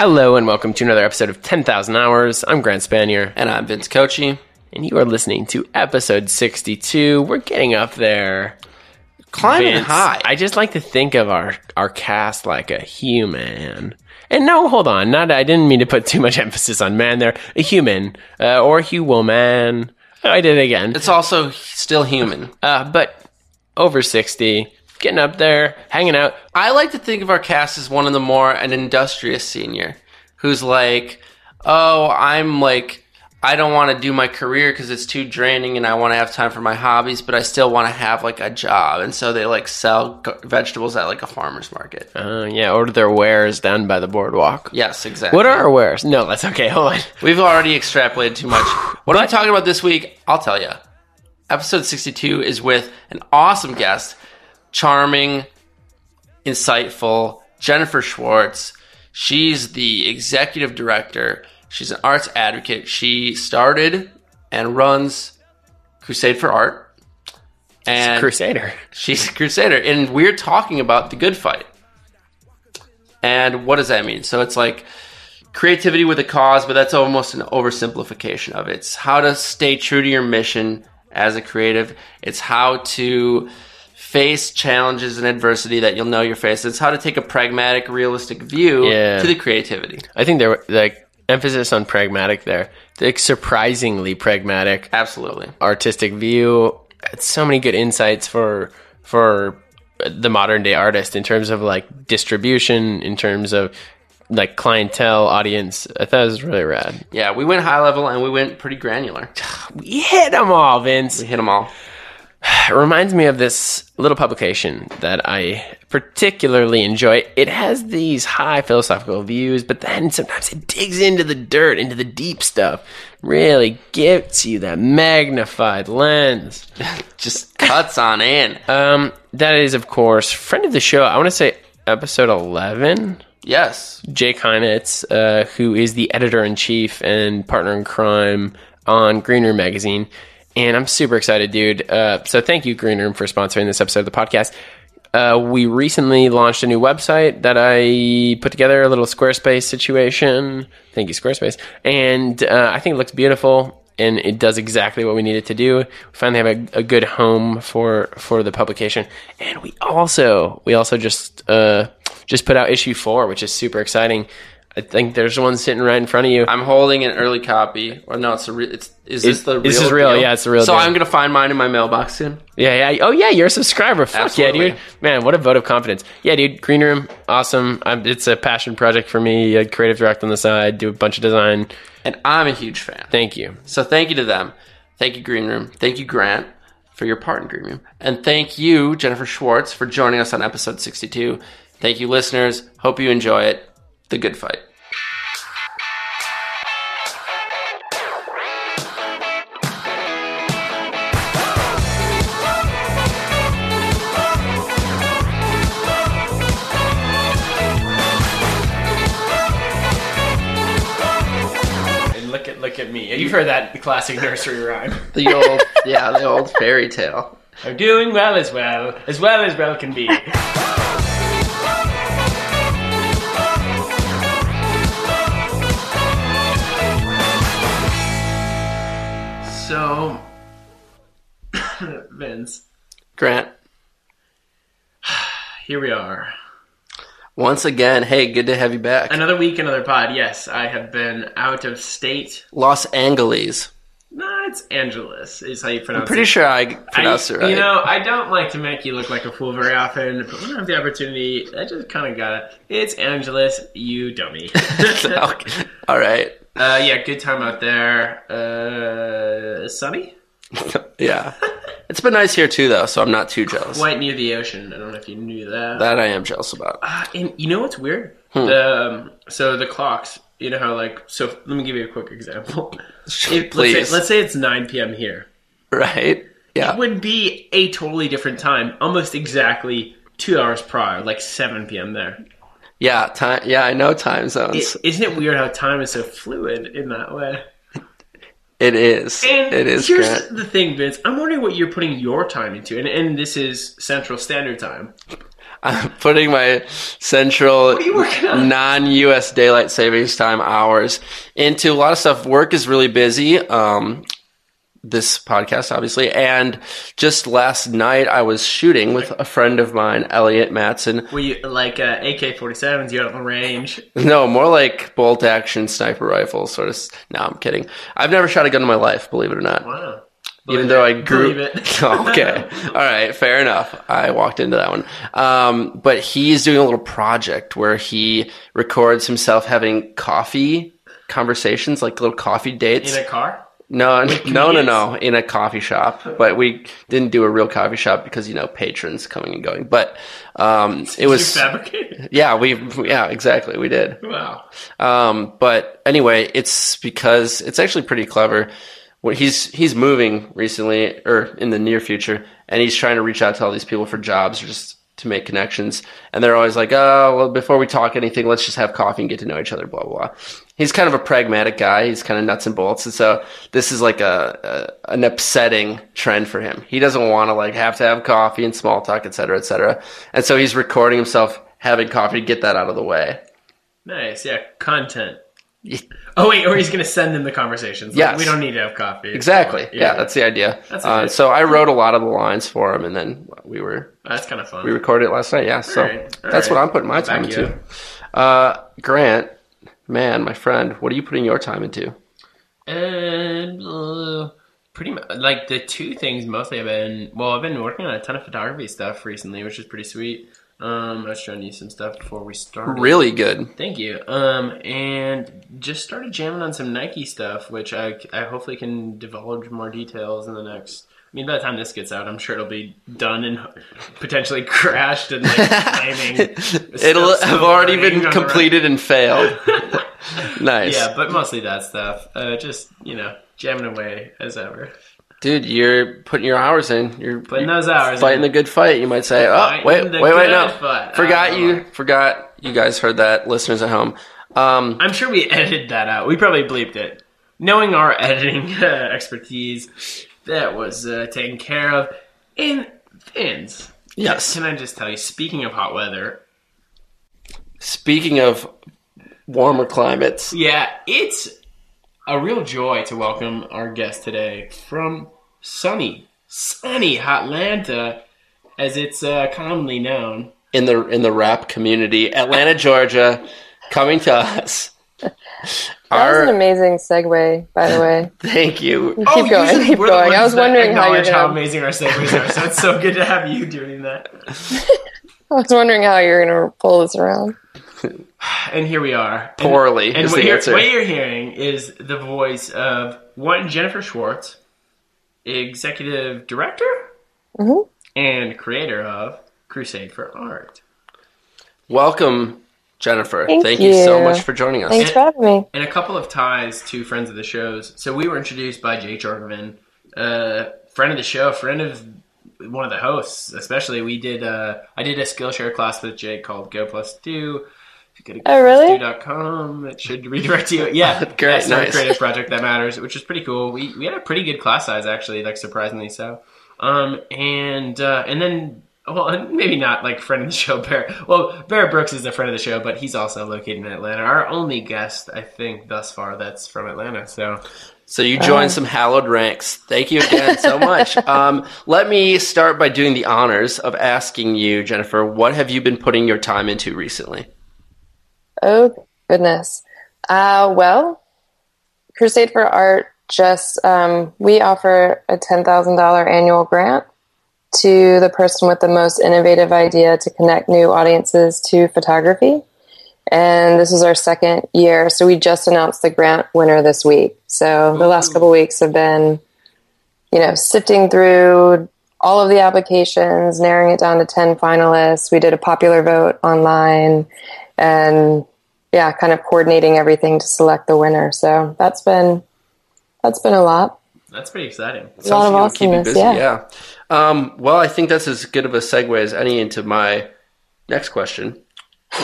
Hello and welcome to another episode of 10,000 Hours. I'm Grant Spanier, And I'm Vince Cochi. and you are listening to episode 62. We're getting up there. Climbing Vince, high. I just like to think of our, our cast like a human. And no, hold on. Not I didn't mean to put too much emphasis on man there. A human uh, or a human. I did it again. it's also still human. Uh, but over 60, getting up there, hanging out. I like to think of our cast as one of the more an industrious senior who's like, oh, I'm like, I don't want to do my career because it's too draining and I want to have time for my hobbies, but I still want to have like a job. And so they like sell vegetables at like a farmer's market. Uh, yeah, order their wares down by the boardwalk. Yes, exactly. What are our wares? No, that's okay. Hold on. We've already extrapolated too much. What am I talking about this week? I'll tell you. Episode 62 is with an awesome guest, charming, insightful Jennifer Schwartz. She's the executive director. She's an arts advocate. She started and runs Crusade for Art. And Crusader. She's a crusader, and we're talking about the good fight. And what does that mean? So it's like creativity with a cause, but that's almost an oversimplification of it. It's how to stay true to your mission as a creative. It's how to face challenges and adversity that you'll know you're facing. It's how to take a pragmatic, realistic view Yeah. to the creativity. I think there like emphasis on pragmatic there. Like surprisingly pragmatic, Absolutely. artistic view. So many good insights for for the modern day artist in terms of like distribution, in terms of like clientele, audience. I thought it was really rad. Yeah, we went high level and we went pretty granular. We hit them all, Vince. We hit them all. It reminds me of this little publication that I particularly enjoy. It has these high philosophical views, but then sometimes it digs into the dirt, into the deep stuff. Really gets you that magnified lens. Just cuts on in. Um, that is, of course, friend of the show. I want to say episode 11. Yes. Jake Heinitz, uh, who is the editor in chief and partner in crime on Green Room Magazine. And I'm super excited, dude. Uh, so thank you, Green Room, for sponsoring this episode of the podcast. Uh, we recently launched a new website that I put together, a little Squarespace situation. Thank you, Squarespace. And uh, I think it looks beautiful and it does exactly what we need it to do. We finally have a, a good home for for the publication, and we also we also just uh, just put out issue four, which is super exciting. I think there's one sitting right in front of you. I'm holding an early copy, or no, it's a. Re- it's is this It- the? this is real, deal? yeah, it's the real So deal. I'm gonna find mine in my mailbox soon. Yeah, yeah. Oh, yeah. You're a subscriber. Fuck Absolutely. yeah, dude. Man, what a vote of confidence. Yeah, dude. Green Room, awesome. I'm, it's a passion project for me. I creative direct on the side, do a bunch of design. And I'm a huge fan. Thank you. So thank you to them. Thank you, Green Room. Thank you, Grant, for your part in Green Room. And thank you, Jennifer Schwartz, for joining us on episode 62. Thank you, listeners. Hope you enjoy it. The Good Fight. And look at look at me. You've heard that classic nursery rhyme. The old, yeah, the old fairy tale. I'm doing well as well, as well as well can be. So, Vince, Grant, here we are. once again, hey, good to have you back. Another week, another pod. Yes, I have been out of state. Los Angeles. Nah, it's Angeles, is how you pronounce it. Pretty it. sure I pronounce I, it right. You know, I don't like to make you look like a fool very often, but when I have the opportunity, I just kind of gotta. It's Angeles, you dummy. Okay. All right. Uh, yeah, good time out there. Uh, sunny? Yeah. It's been nice here too, though, so I'm not too jealous. Quite near the ocean. I don't know if you knew that. That I am jealous about. Uh, and you know what's weird? Hmm. The um, so the clocks. You know how like so. Let me give you a quick example. If- let's, Please. say, let's say it's 9 p.m. here. Right? Yeah. It would be a totally different time, almost exactly two hours prior, like 7 p.m. there. Yeah, time. Yeah, I know time zones. is isn't it weird how time is so fluid in that way? it is. And it is. here's Grant. the thing, Vince. I'm wondering what you're putting your time into, and, and this is Central Standard Time. I'm putting my central non-US daylight savings time hours into a lot of stuff. Work is really busy. Um, this podcast, obviously, and just last night I was shooting with a friend of mine, Elliot Matson. Were you like uh, AK 47s? You out on range? No, more like bolt action sniper rifles, sort of. No, I'm kidding. I've never shot a gun in my life, believe it or not. Wow. Even though I grew, Believe it. okay, all right, fair enough. I walked into that one, um, but he's doing a little project where he records himself having coffee conversations, like little coffee dates. In a car? No, no, no, no, in a coffee shop. But we didn't do a real coffee shop because you know patrons coming and going. But um, it was, fabricated? yeah, we, yeah, exactly, we did. Wow. Um, but anyway, it's because it's actually pretty clever. He's he's moving recently or in the near future, and he's trying to reach out to all these people for jobs or just to make connections. And they're always like, "Oh, well, before we talk anything, let's just have coffee and get to know each other." Blah blah. blah. He's kind of a pragmatic guy. He's kind of nuts and bolts, and so this is like a, a an upsetting trend for him. He doesn't want to like have to have coffee and small talk, et cetera, et cetera. And so he's recording himself having coffee to get that out of the way. Nice. Yeah. Content. Oh, wait. Or he's going to send them the conversations. Like, Yes. We don't need to have coffee. Exactly. Yeah, that's the idea. That's uh, so I wrote a lot of the lines for him, and then we were That's kind of fun. we recorded it last night. Yeah, so that's alright. what I'm putting my I'll time into. Uh, Grant, man, my friend, what are you putting your time into? And uh, pretty much like the two things mostly I've been well, I've been working on a ton of photography stuff recently, which is pretty sweet. Um, I was showing you some stuff before we started. Really good. Thank you. Um, and just started jamming on some Nike stuff, which I, I hopefully can divulge more details in the next. I mean, by the time this gets out, I'm sure it'll be done and potentially crashed and like flaming. It'll have already been completed and failed. nice. Yeah, but mostly that stuff. Uh, just you know, jamming away as ever. Dude, you're putting your hours in. You're Putting those hours fighting in. the good fight. You might say, "Oh, wait, wait, wait, no, fight." forgot you, forgot you guys heard that, listeners at home." Um, I'm sure we edited that out. We probably bleeped it. Knowing our editing uh, expertise, that was uh, taken care of. And Vince, yes. can I just tell you? Speaking of hot weather, Speaking of warmer climates, yeah, it's a real joy to welcome our guest today from sunny, sunny Atlanta, as it's uh, commonly known. in the in the rap community, Atlanta, Georgia, coming to us. That was an amazing segue, by the way. thank you. Keep Oh, usually keep we're the going. I ones was that wondering how you're acknowledge how amazing our segues are. So it's so good to have you doing that. I was wondering how you're gonna pull this around. And here we are. Poorly And is what the you're, what you're hearing is the voice of one Jennifer Schwartz, executive director Mhm. and creator of Crusade for Art. Welcome, Jennifer. Thank you. so much for joining us. Thanks for having me. And a couple of ties to friends of the shows. So we were introduced by Jake Jorgensen, uh, friend of the show, friend of one of the hosts. Especially, we did. Uh, I did a Skillshare class with Jake called Go Plus Two. If you go to Oh, really? com, it should redirect you. Yeah, Great, that's our nice. creative project that matters, which is pretty cool. We we had a pretty good class size actually, like surprisingly so. Um, and uh, and then. Well, maybe not like friend of the show, Bear. Well, Bear Brooks is a friend of the show, but he's also located in Atlanta. Our only guest, I think, thus far that's from Atlanta. So, So you joined some hallowed ranks. Thank you again so much. um, let me start by doing the honors of asking you, Jennifer, what have you been putting your time into recently? Oh goodness. Uh, well, Crusade for Art just um, we offer a ten thousand dollar annual grant to the person with the most innovative idea to connect new audiences to photography. And this is our second year, so we just announced the grant winner this week. So the last couple weeks have been, you know, sifting through all of the applications, narrowing it down to 10 finalists. We did a popular vote online and yeah, kind of coordinating everything to select the winner. So that's been that's been a lot. that's pretty exciting. A lot of Sounds like it'll awesomeness. Yeah. yeah. Um, well, I think that's as good of a segue as any into my next question,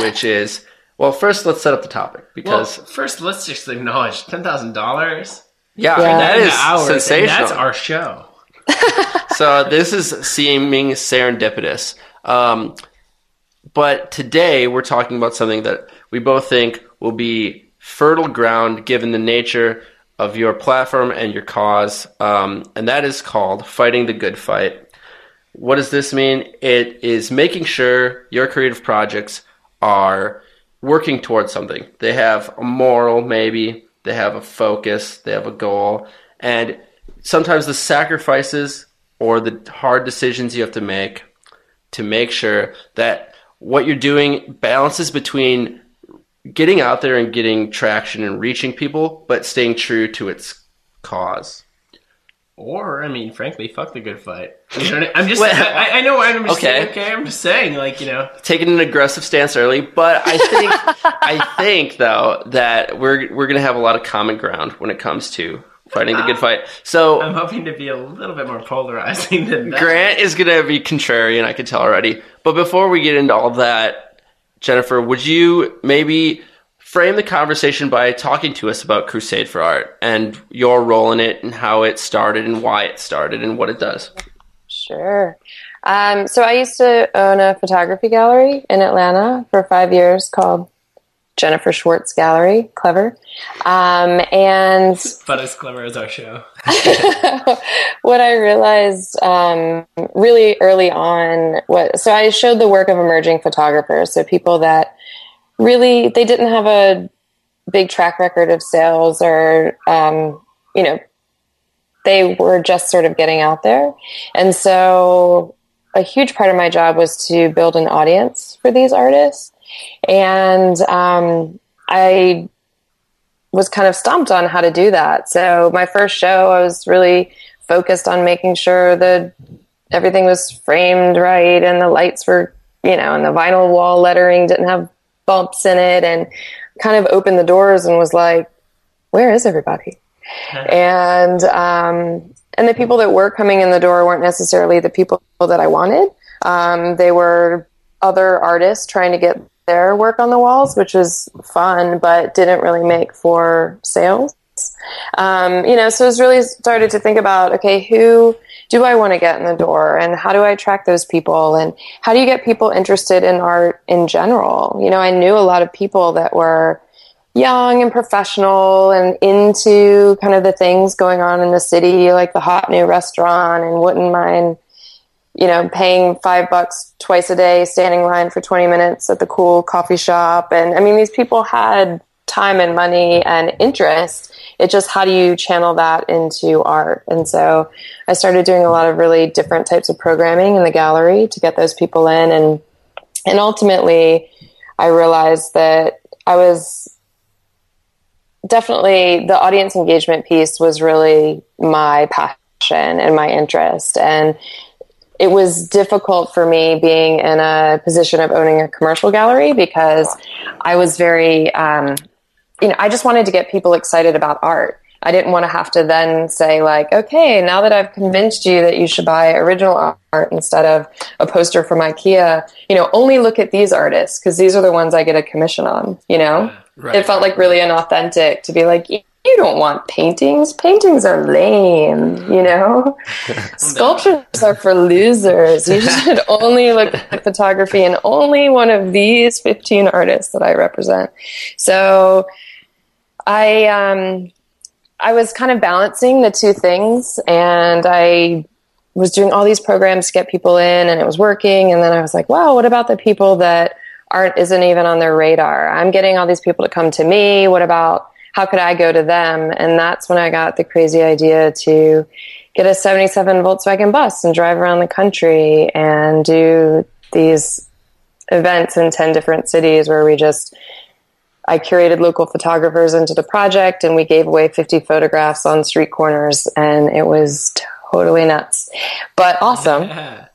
which is, well, first let's set up the topic Well, because first, let's just acknowledge $10,000. yeah, Yeah. that is hours, sensational. That's our show. so this is seeming serendipitous. Um, But today we're talking about something that we both think will be fertile ground given the nature of your platform and your cause, um, and that is called fighting the good fight. What does this mean? It is making sure your creative projects are working towards something. They have a moral, maybe, they have a focus, they have a goal, and sometimes the sacrifices or the hard decisions you have to make to make sure that what you're doing balances between getting out there and getting traction and reaching people, but staying true to its cause. Or, I mean, frankly, fuck the good fight. You know I am just, I, I, know, I'm just okay. Saying, okay, I'm just saying, like, you know, taking an aggressive stance early, but I think, I think though that we're we're gonna have a lot of common ground when it comes to fighting the good fight. So I'm hoping to be a little bit more polarizing than that. Grant is gonna be contrarian, I can tell already. But before we get into all that, Jennifer, would you maybe frame the conversation by talking to us about Crusade for Art and your role in it and how it started and why it started and what it does. Sure. Um, so I used to own a photography gallery in Atlanta for five years called Jennifer Schwartz Gallery. Clever. Um, and but as clever as our show. what I realized um, really early on was so I showed the work of emerging photographers, so people that really they didn't have a big track record of sales or um, you know they were just sort of getting out there and so a huge part of my job was to build an audience for these artists and um, i was kind of stumped on how to do that so my first show i was really focused on making sure that everything was framed right and the lights were you know and the vinyl wall lettering didn't have bumps in it and kind of opened the doors and was like, where is everybody? and um, and the people that were coming in the door weren't necessarily the people that I wanted. Um, they were other artists trying to get their work on the walls, which was fun, but didn't really make for sales. Um, you know, so I was really started to think about okay, who do I want to get in the door and how do I attract those people and how do you get people interested in art in general? You know, I knew a lot of people that were young and professional and into kind of the things going on in the city, like the hot new restaurant and wouldn't mind, you know, paying five bucks twice a day, standing line for 20 minutes at the cool coffee shop. And I mean, these people had time and money and interest. It's just how do you channel that into art? And so I started doing a lot of really different types of programming in the gallery to get those people in and and ultimately I realized that I was definitely the audience engagement piece was really my passion and my interest and it was difficult for me being in a position of owning a commercial gallery because I was very um, you know, I just wanted to get people excited about art. I didn't want to have to then say like, okay, now that I've convinced you that you should buy original art instead of a poster from IKEA, you know, only look at these artists because these are the ones I get a commission on. You know, right. it felt like really inauthentic to be like, you don't want paintings. Paintings are lame, you know? Sculptures are for losers. You should only look at photography and only one of these 15 artists that I represent. So I um, I was kind of balancing the two things, and I was doing all these programs to get people in, and it was working. And then I was like, wow, what about the people that art isn't even on their radar? I'm getting all these people to come to me. What about how could I go to them? And that's when I got the crazy idea to get a 77 Volkswagen bus and drive around the country and do these events in 10 different cities where we just I curated local photographers into the project and we gave away 50 photographs on street corners and it was totally nuts, but awesome yeah.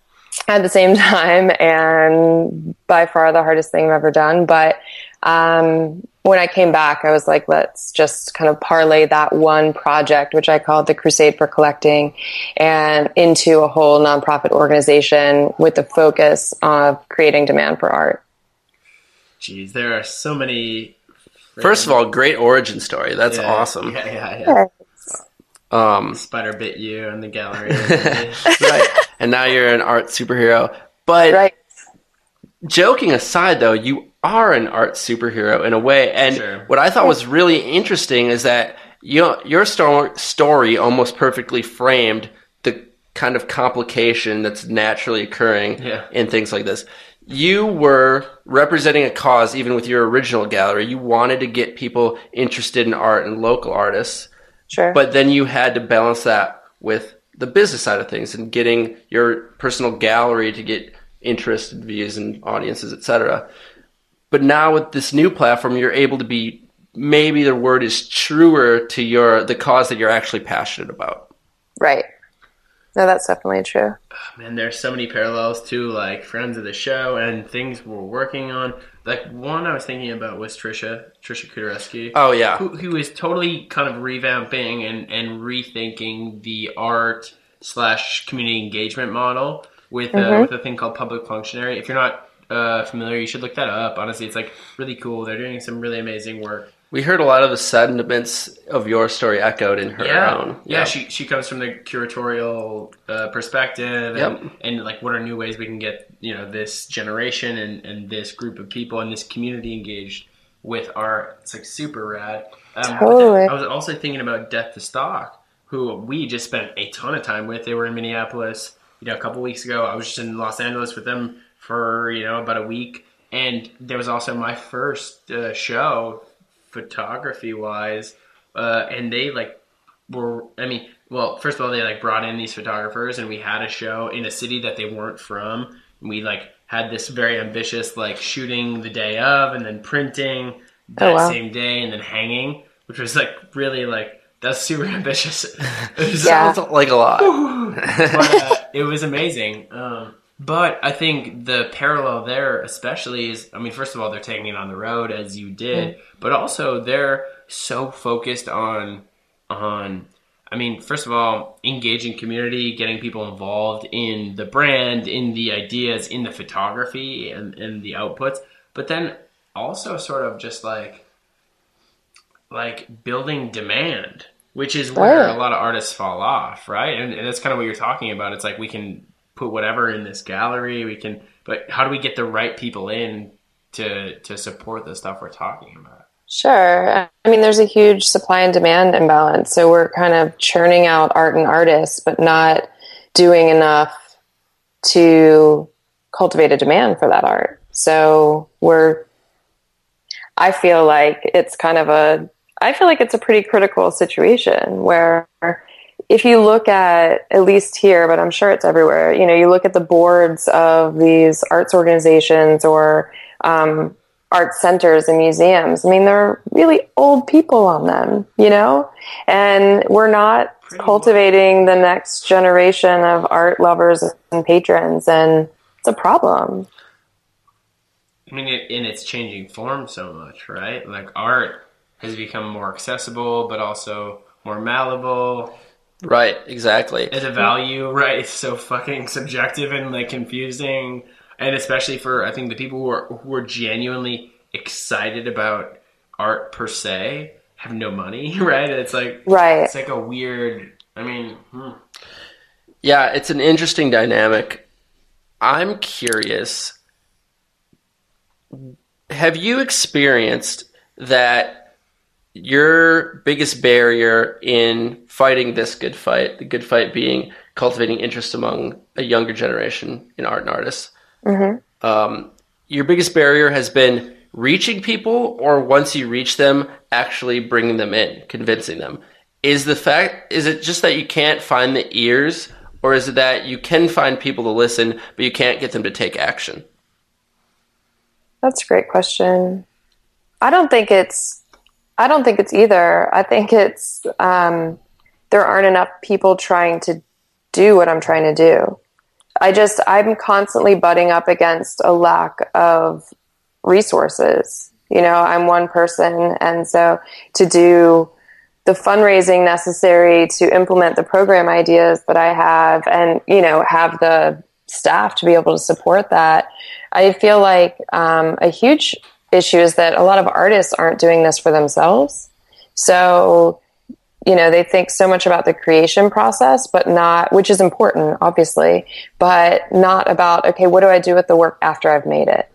at the same time and by far the hardest thing I've ever done. But, um, when I came back, I was like, let's just kind of parlay that one project, which I called the Crusade for Collecting, and into a whole nonprofit organization with the focus of creating demand for art. Geez, there are so many First of all, great origin story. That's yeah, awesome. Yeah, yeah, yeah. Um, Spider bit you in the gallery. right. And now you're an art superhero. But right. joking aside, though, you are an art superhero in a way. And Sure. what I thought was really interesting is that you, your sto- story almost perfectly framed the kind of complication that's naturally occurring Yeah. in things like this. You were representing a cause even with your original gallery. You wanted to get people interested in art and local artists. Sure. But then you had to balance that with the business side of things and getting your personal gallery to get interest and views and audiences, etc. But now with this new platform, you're able to be maybe the word is truer to your the cause that you're actually passionate about. right. No, that's definitely true. Man, there's so many parallels to like friends of the show and things we're working on. Like one I was thinking about was Trisha, Trisha Khutoretsky. Oh yeah, who, who is totally kind of revamping and, and rethinking the art slash community engagement model with uh, with a thing called public functionary. If you're not uh, familiar, you should look that up. Honestly, it's like really cool. They're doing some really amazing work. we heard a lot of the sentiments of your story echoed in her Yeah, own. yeah. She she comes from the curatorial uh, perspective, and, Yep. and like what are new ways we can get you know this generation and, and this group of people and this community engaged with art. It's like super rad. Um, Totally. I was also thinking about Death to Stock, who we just spent a ton of time with. They were in Minneapolis, you know, a couple weeks ago. I was just in Los Angeles with them for you know about a week, and there was also my first uh, show, photography wise, uh, and they like were. I mean, well, first of all, they like brought in these photographers, and we had a show in a city that they weren't from. And we like had this very ambitious like shooting the day of, and then printing that Oh, wow. same day, and then hanging, which was like really like that's super ambitious. It was- Yeah. Sounds like a lot. but uh, it was amazing. Um, but I think the parallel there, especially, is I mean, first of all, they're taking it on the road as you did, mm. but also they're so focused on on. I mean, first of all, engaging community, getting people involved in the brand, in the ideas, in the photography, and, and the outputs. But then also sort of just like like building demand, which is where Right. a lot of artists fall off, right? And, and that's kind of what you're talking about. It's like we can put whatever in this gallery, we can, but how do we get the right people in to to support the stuff we're talking about? Sure. I mean, there's a huge supply and demand imbalance. So we're kind of churning out art and artists, but not doing enough to cultivate a demand for that art. So we're, I feel like it's kind of a, I feel like it's a pretty critical situation where if you look at, at least here, but I'm sure it's everywhere, you know, you look at the boards of these arts organizations or, um, art centers and museums. I mean, there are really old people on them, you know, and we're not Pretty cultivating the next generation of art lovers and patrons, and it's a problem. I mean, it, and it's changing form so much, right? Like art has become more accessible, but also more malleable. Right, exactly. And the value, right, is so fucking subjective and like confusing, and especially for I think the people who are who are genuinely excited about art per se have no money, right? It's like Right. it's like a weird. I mean, hmm. Yeah, it's an interesting dynamic. I'm curious. Have you experienced that your biggest barrier in fighting this good fight, the good fight being cultivating interest among a younger generation in art and artists, um, your biggest barrier has been reaching people, or once you reach them, actually bringing them in, convincing them. Is the fact is it just that you can't find the ears, or is it that you can find people to listen, but you can't get them to take action? That's a great question. I don't think it's. I don't think it's either. I think it's um, there aren't enough people trying to do what I'm trying to do. I just I'm constantly butting up against a lack of resources. You know, I'm one person, and so to do the fundraising necessary to implement the program ideas that I have, and you know, have the staff to be able to support that. I feel like um, a huge issue is that a lot of artists aren't doing this for themselves. So, you know, they think so much about the creation process, but not, which is important, obviously, but not about, okay, what do I do with the work after I've made it?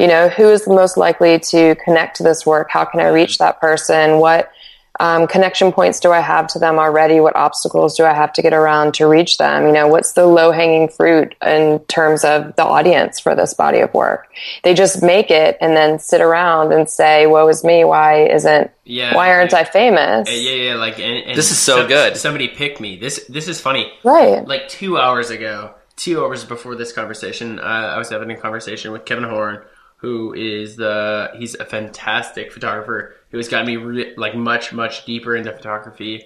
you know, who is the most likely to connect to this work? How can I reach that person? What um, connection points do I have to them already? What obstacles do I have to get around to reach them? You know, what's the low hanging fruit in terms of the audience for this body of work? They just make it and then sit around and say, "Woe is me! Why isn't? Yeah, why aren't I famous?" Yeah, yeah, like and, and This is so some- good. Somebody pick me. This this is funny. Right. Like two hours ago, two hours before this conversation, uh, I was having a conversation with Kevin Horn, who is the he's a fantastic photographer who has got me re- like much much deeper into photography,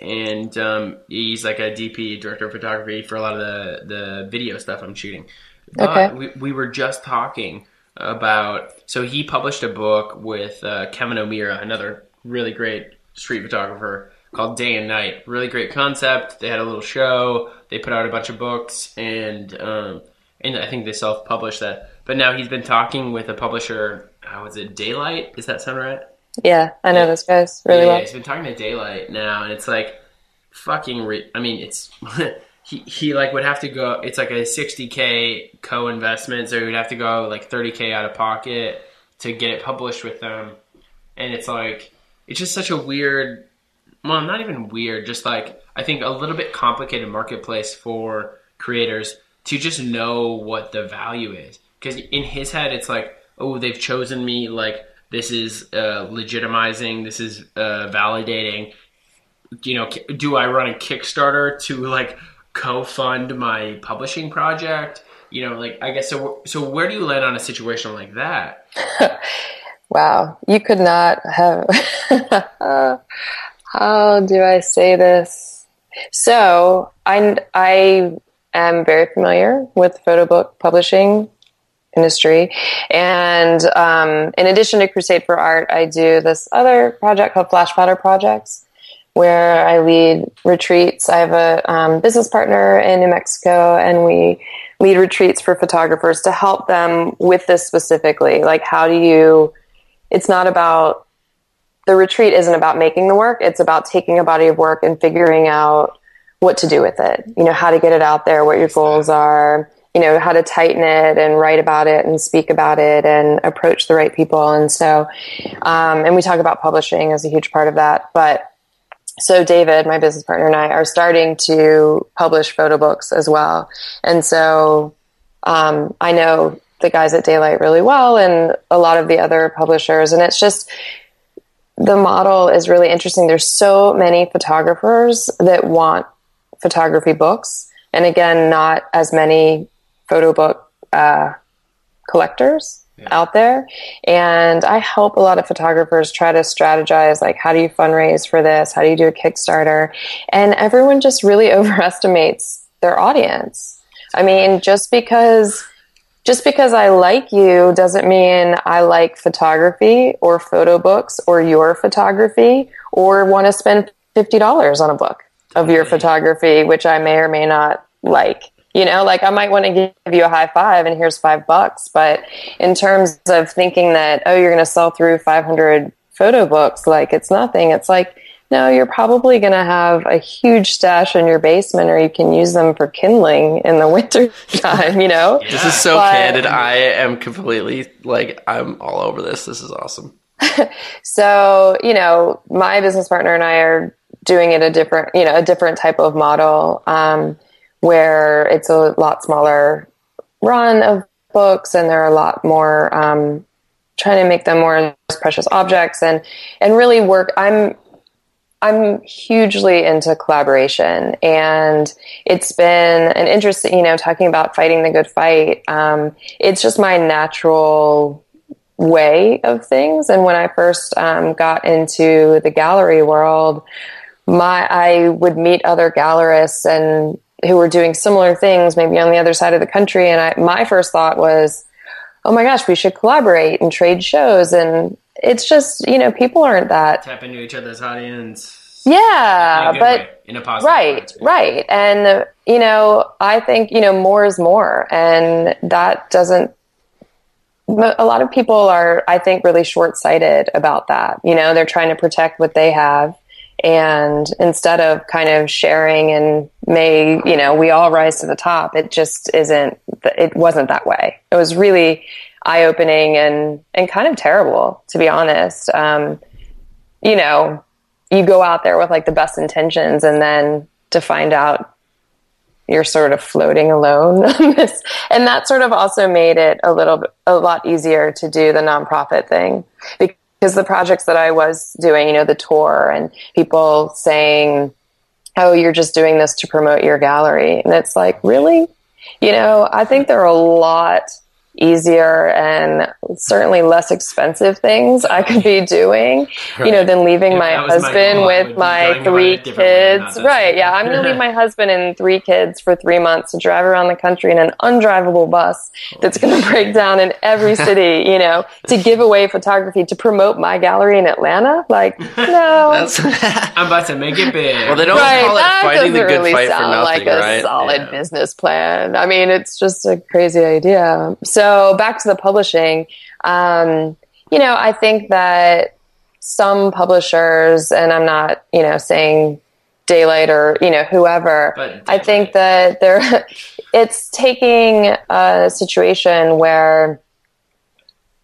and um, he's like a DP director of photography for a lot of the the video stuff I'm shooting. But Okay. we, we were just talking about so he published a book with uh, Kevin O'Meara, another really great street photographer called Day and Night. Really great concept. They had a little show. They put out a bunch of books, and um, and I think they self published that. But now he's been talking with a publisher. How is it? Daylight? Does that sound right? Yeah, I know those guys really yeah, well. he's been talking to Daylight now, and it's like fucking. Re- I mean, it's he he like would have to go. It's like a sixty k co investment, so he would have to go like thirty k out of pocket to get it published with them, and it's like it's just such a weird. Well, not even weird, just like I think a little bit complicated marketplace for creators to just know what the value is. Because in his head, it's like, oh, they've chosen me. Like this is uh, legitimizing. This is uh, validating. You know, do I run a Kickstarter to like co-fund my publishing project? You know, like I guess so. So where do you land on a situation like that? Wow, you could not have. How do I say this? So I I am very familiar with photo book publishing industry, and um, in addition to Crusade for Art, I do this other project called Flash Powder Projects, where I lead retreats. I have a um, business partner in New Mexico, and we lead retreats for photographers to help them with this specifically. Like, how do you? It's not about the retreat isn't about making the work. It's about taking a body of work and figuring out what to do with it. You know, how to get it out there, what your goals are, you know, how to tighten it and write about it and speak about it and approach the right people. And so, um, and we talk about publishing as a huge part of that. But so David, my business partner and I are starting to publish photo books as well. And so, um, I know the guys at Daylight really well and a lot of the other publishers. And it's just, the model is really interesting. There's so many photographers that want photography books, and again, not as many photo book uh, collectors out there. And I help a lot of photographers try to strategize like, how do you fundraise for this? How do you do a Kickstarter? And everyone just really overestimates their audience. I mean, just because just because I like you doesn't mean I like photography or photo books or your photography or want to spend $50 on a book of your photography, which I may or may not like. You know, like I might want to give you a high five and here's five bucks. But in terms of thinking that, oh, you're going to sell through 500 photo books, like it's nothing. It's like, no, you're probably going to have a huge stash in your basement or you can use them for kindling in the winter time, you know? This is so But- candid. I am completely like I'm all over this. This is awesome. So, you know, my business partner and I are doing it a different, you know, a different type of model um, where it's a lot smaller run of books and they're a lot more um, trying to make them more precious objects and and really work. I'm I'm hugely into collaboration, and it's been an interesting, you know, talking about fighting the good fight. Um, it's just my natural way of things. And when I first um, got into the gallery world, my I would meet other gallerists and who were doing similar things, maybe on the other side of the country. And I, my first thought was, oh my gosh, we should collaborate and trade shows. And it's just, you know, people aren't that Tap into each other's audience. yeah, in but way, in a positive right, way. right, and uh, you know, I think you know more is more, and that doesn't. A lot of people are, I think, really short sighted about that. You know, they're trying to protect what they have, And instead of kind of sharing and may, you know, we all rise to the top, it just isn't, it wasn't that way. It was really eye opening and, and kind of terrible, to be honest. Um, you know, you go out there with like the best intentions and then to find out you're sort of floating alone and that sort of also made it a little a lot easier to do the nonprofit thing because the projects that I was doing, you know, the tour and people saying, "Oh, you're just doing this to promote your gallery." And it's like, "Really?" You know, I think there are a lot easier and certainly less expensive things I could be doing, right. you know, than leaving yeah, my husband my with my three kids. Right. Yeah. I'm going to leave my husband and three kids for three months to drive around the country in an undrivable bus that's going to break down in every city, you know, to give away photography to promote my gallery in Atlanta. Like, no. I'm about to make it big. Well, they don't right, call it fighting the good really fight for nothing, like a right? solid yeah. business plan. I mean, it's just a crazy idea. So, so back to the publishing, um, you know, I think that some publishers, and I'm not, you know, saying Daylight or you know whoever. I think that there, it's taking a situation where,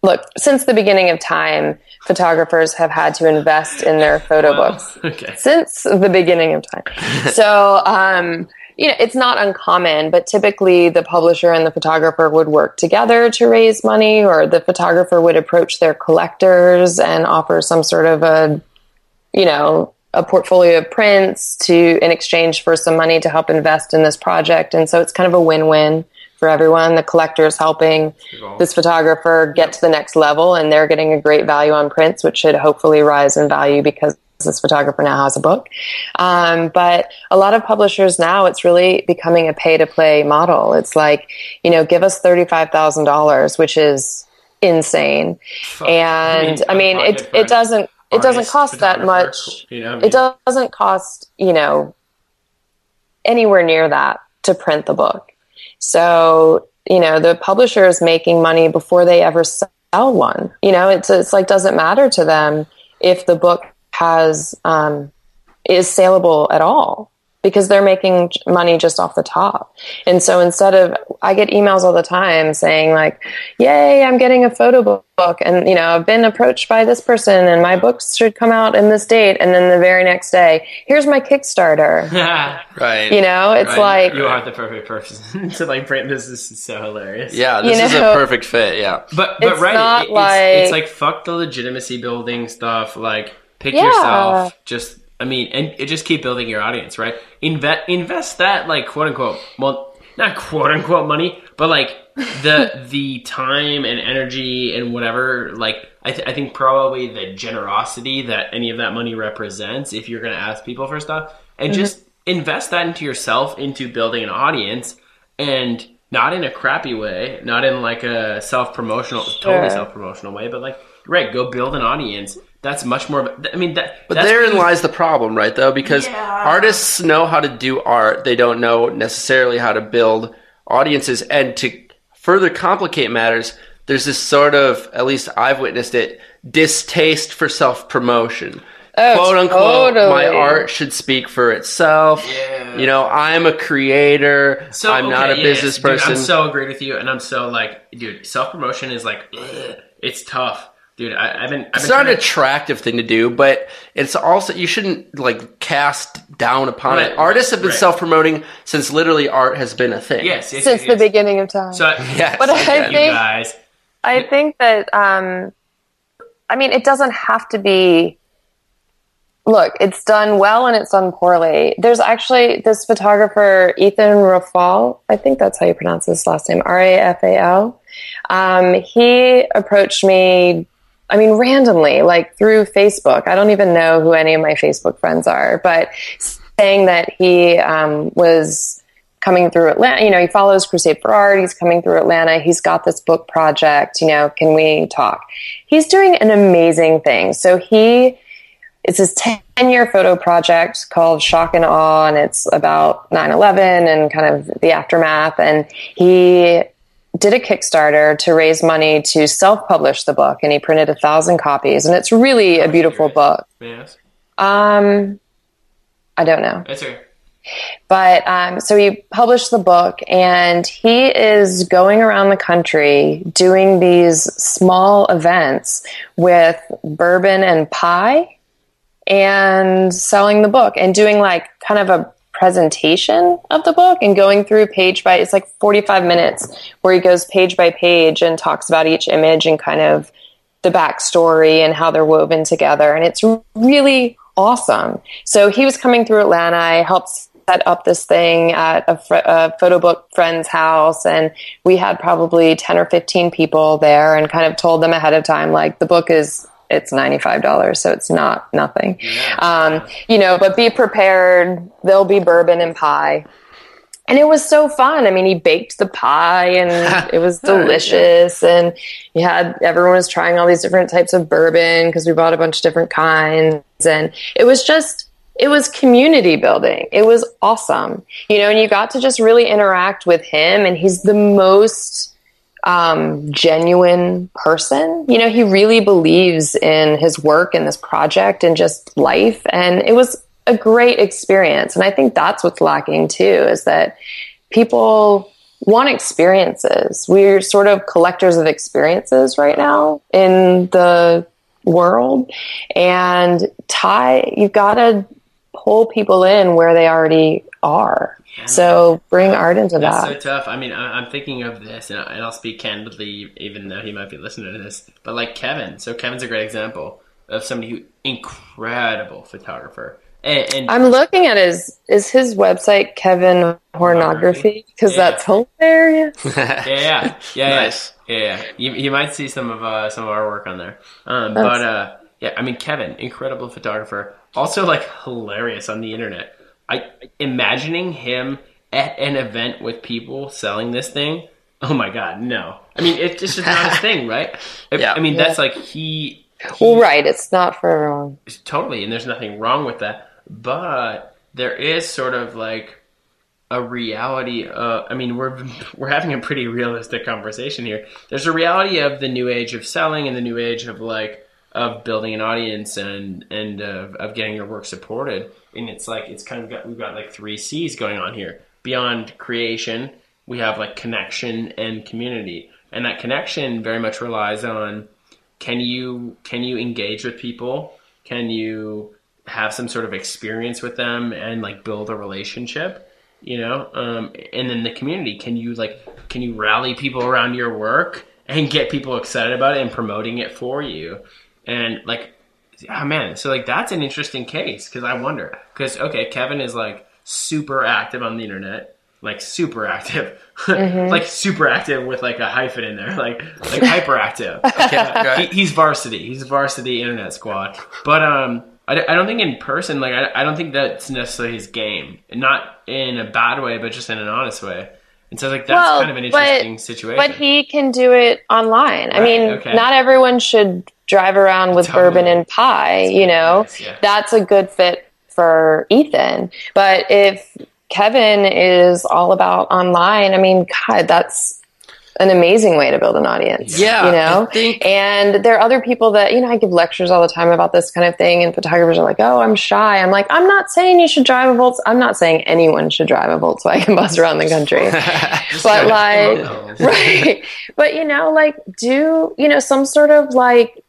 look, since the beginning of time, photographers have had to invest in their photo books okay. since the beginning of time. so. Um, you know, it's not uncommon, but typically the publisher and the photographer would work together to raise money, or the photographer would approach their collectors and offer some sort of a, you know, a portfolio of prints to in exchange for some money to help invest in this project. And so it's kind of a win-win for everyone. The collector is helping this photographer get to the next level, and they're getting a great value on prints, which should hopefully rise in value because this photographer now has a book. Um, but a lot of publishers now, it's really becoming a pay to play model. It's like, you know, give us $35,000, which is insane. Fuck. And I mean, I mean it, it doesn't, it doesn't cost that much. You know I mean? It doesn't cost, you know, anywhere near that to print the book. So, you know, the publisher is making money before they ever sell one. You know, it's, it's like, doesn't matter to them if the book has um, is saleable at all because they're making money just off the top. And so instead of, I get emails all the time saying like, yay, I'm getting a photo book. And, you know, I've been approached by this person and my books should come out in this date. And then the very next day, here's my Kickstarter. right. You know, it's right. like. You are the perfect person to like print this. This is so hilarious. Yeah, this you know, is a perfect fit. Yeah. But, but right. It, like, it's, it's like fuck the legitimacy building stuff. Like, Pick yeah. yourself. Just I mean, and just keep building your audience, right? Invest invest that like quote unquote well not quote unquote money, but like the the time and energy and whatever like I, th- I think probably the generosity that any of that money represents if you're going to ask people for stuff and mm-hmm. just invest that into yourself into building an audience and not in a crappy way not in like a self-promotional sure. totally self-promotional way but like right go build an audience that's much more. Of I mean, that. But therein lies the problem, right? Though, because yeah. artists know how to do art, they don't know necessarily how to build audiences. And to further complicate matters, there's this sort of, at least I've witnessed it, distaste for self promotion. Oh, quote unquote, totally. my art should speak for itself. Yeah. You know, I'm a creator. So, I'm okay, not a business person. Dude, I'm so agreed with you, and I'm so like, dude, self promotion is like, ugh, it's tough dude. I, have been. I've it's been not an attractive thing to do, but it's also you shouldn't like cast down upon right, it. Artists have been right. self promoting since literally art has been a thing. Yes, yes since yes, the beginning of time. So yes, but I think, guys. I think that. Um, I mean, it doesn't have to be. Look, it's done well and it's done poorly. There's actually this photographer, Ethan Rafal. I think that's how you pronounce his last name, R A F A L. Um, he approached me I mean, randomly, like through Facebook. I don't even know who any of my Facebook friends are, but saying that he um, was coming through Atlanta. You know, he follows Crusade for Art. He's coming through Atlanta. He's got this book project. You know, can we talk? He's doing an amazing thing. So he, it's his 10 year photo project called Shock and Awe, and it's about 9 11 and kind of the aftermath. And he did a Kickstarter to raise money to self publish the book, and he printed a thousand copies, and it's really a beautiful book. Yes. Um, I don't know. That's okay. But um, so he published the book, and he is going around the country doing these small events with bourbon and pie and selling the book and doing like kind of a presentation of the book and going through page by it's like 45 minutes where he goes page by page and talks about each image and kind of the backstory and how they're woven together. And it's really awesome. So he was coming through atlanta. I helped set up this thing at a, fr- a photo book friend's house. And we had probably 10 or 15 people there and kind of told them ahead of time like the book is it's $95 so it's not nothing um, you know but be prepared there'll be bourbon and pie and it was so fun. I mean, he baked the pie and it was delicious. And he had everyone was trying all these different types of bourbon because we bought a bunch of different kinds. And it was just, it was community building. It was awesome. You know, and you got to just really interact with him. And he's the most um, genuine person. You know, he really believes in his work and this project and just life. And it was a great experience. And I think that's what's lacking too is that people want experiences. We're sort of collectors of experiences right now in the world. And Ty, you've got to pull people in where they already are. So bring art into That's that. so tough. I mean, I- I'm thinking of this, and I- and I'll speak candidly, even though he might be listening to this. But like Kevin, so Kevin's a great example of somebody who incredible photographer, and, and I'm looking at his is his website Kevin Pornography because Yeah. that's hilarious. yeah, yeah, yeah, Nice. yeah, yeah, yeah. You, you might see some of uh, some of our work on there. Um, but uh, yeah, I mean, Kevin, incredible photographer, also like hilarious on the internet. I imagining him at an event with people selling this thing. Oh my god, no! I mean, it's just not his thing, right? I- Yeah. I mean, that's like he Well, right, it's not for everyone. totally, and there's nothing wrong with that. But there is sort of like a reality. Uh, I mean, we're we're having a pretty realistic conversation here. There's a reality of the new age of selling and the new age of like of building an audience and and of of getting your work supported. And it's like it's kind of got we've got like three C's going on here. Beyond creation, we have like connection and community, and that connection very much relies on can you can you engage with people can you have some sort of experience with them and like build a relationship you know um, and then the community can you like can you rally people around your work and get people excited about it and promoting it for you and like oh man so like that's an interesting case because i wonder because okay kevin is like super active on the internet like super active like super active with like a hyphen in there like like hyperactive Okay. he, he's varsity. He's varsity internet squad. But um, I, I don't think in person, like I, I don't think that's necessarily his game. Not in a bad way, but just in an honest way. And so like that's Well, kind of an but- interesting situation. But he can do it online. I mean, okay. not everyone should drive around with Totally. bourbon and pie, you know? yeah. That's a good fit for Ethan. But if Kevin is all about online, I mean, God, that's an amazing way to build an audience. Yeah, You know? Think- and there are other people that, you know, I give lectures all the time about this kind of thing, and photographers are like, oh, I'm shy. I'm like, I'm not saying you should drive a Volkswagen. I'm not saying anyone should drive a Volkswagen bus around the country. but like, right. But you know, like do, you know, some sort of like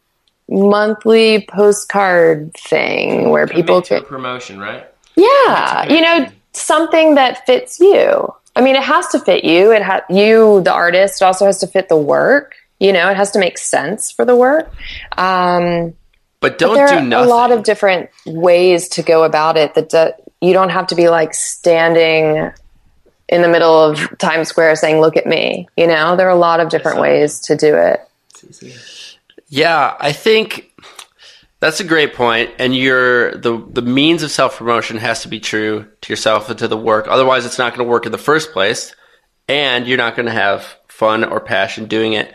monthly postcard thing where people Commit a could, promotion, right? yeah, you know, something that fits you. I mean, it has to fit you. It ha- you, the artist, it also has to fit the work. You know, it has to make sense for the work. Um, But don't there do are nothing. a lot of different ways to go about it. That do, you don't have to be like standing in the middle of Times Square saying, "Look at me." You know, there are a lot of different ways to do it. Yeah, I think that's a great point. And your the the means of self promotion has to be true to yourself and to the work. Otherwise, it's not going to work in the first place, and you're not going to have fun or passion doing it.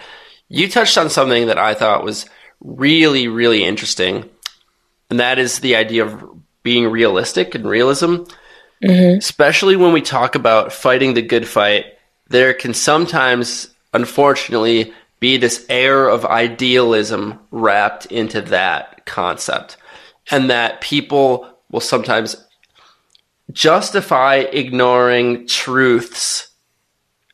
You touched on something that I thought was really really interesting, and that is the idea of being realistic and realism. Mm-hmm. Especially when we talk about fighting the good fight, there can sometimes, unfortunately, be this air of idealism wrapped into that concept. And that people will sometimes justify ignoring truths,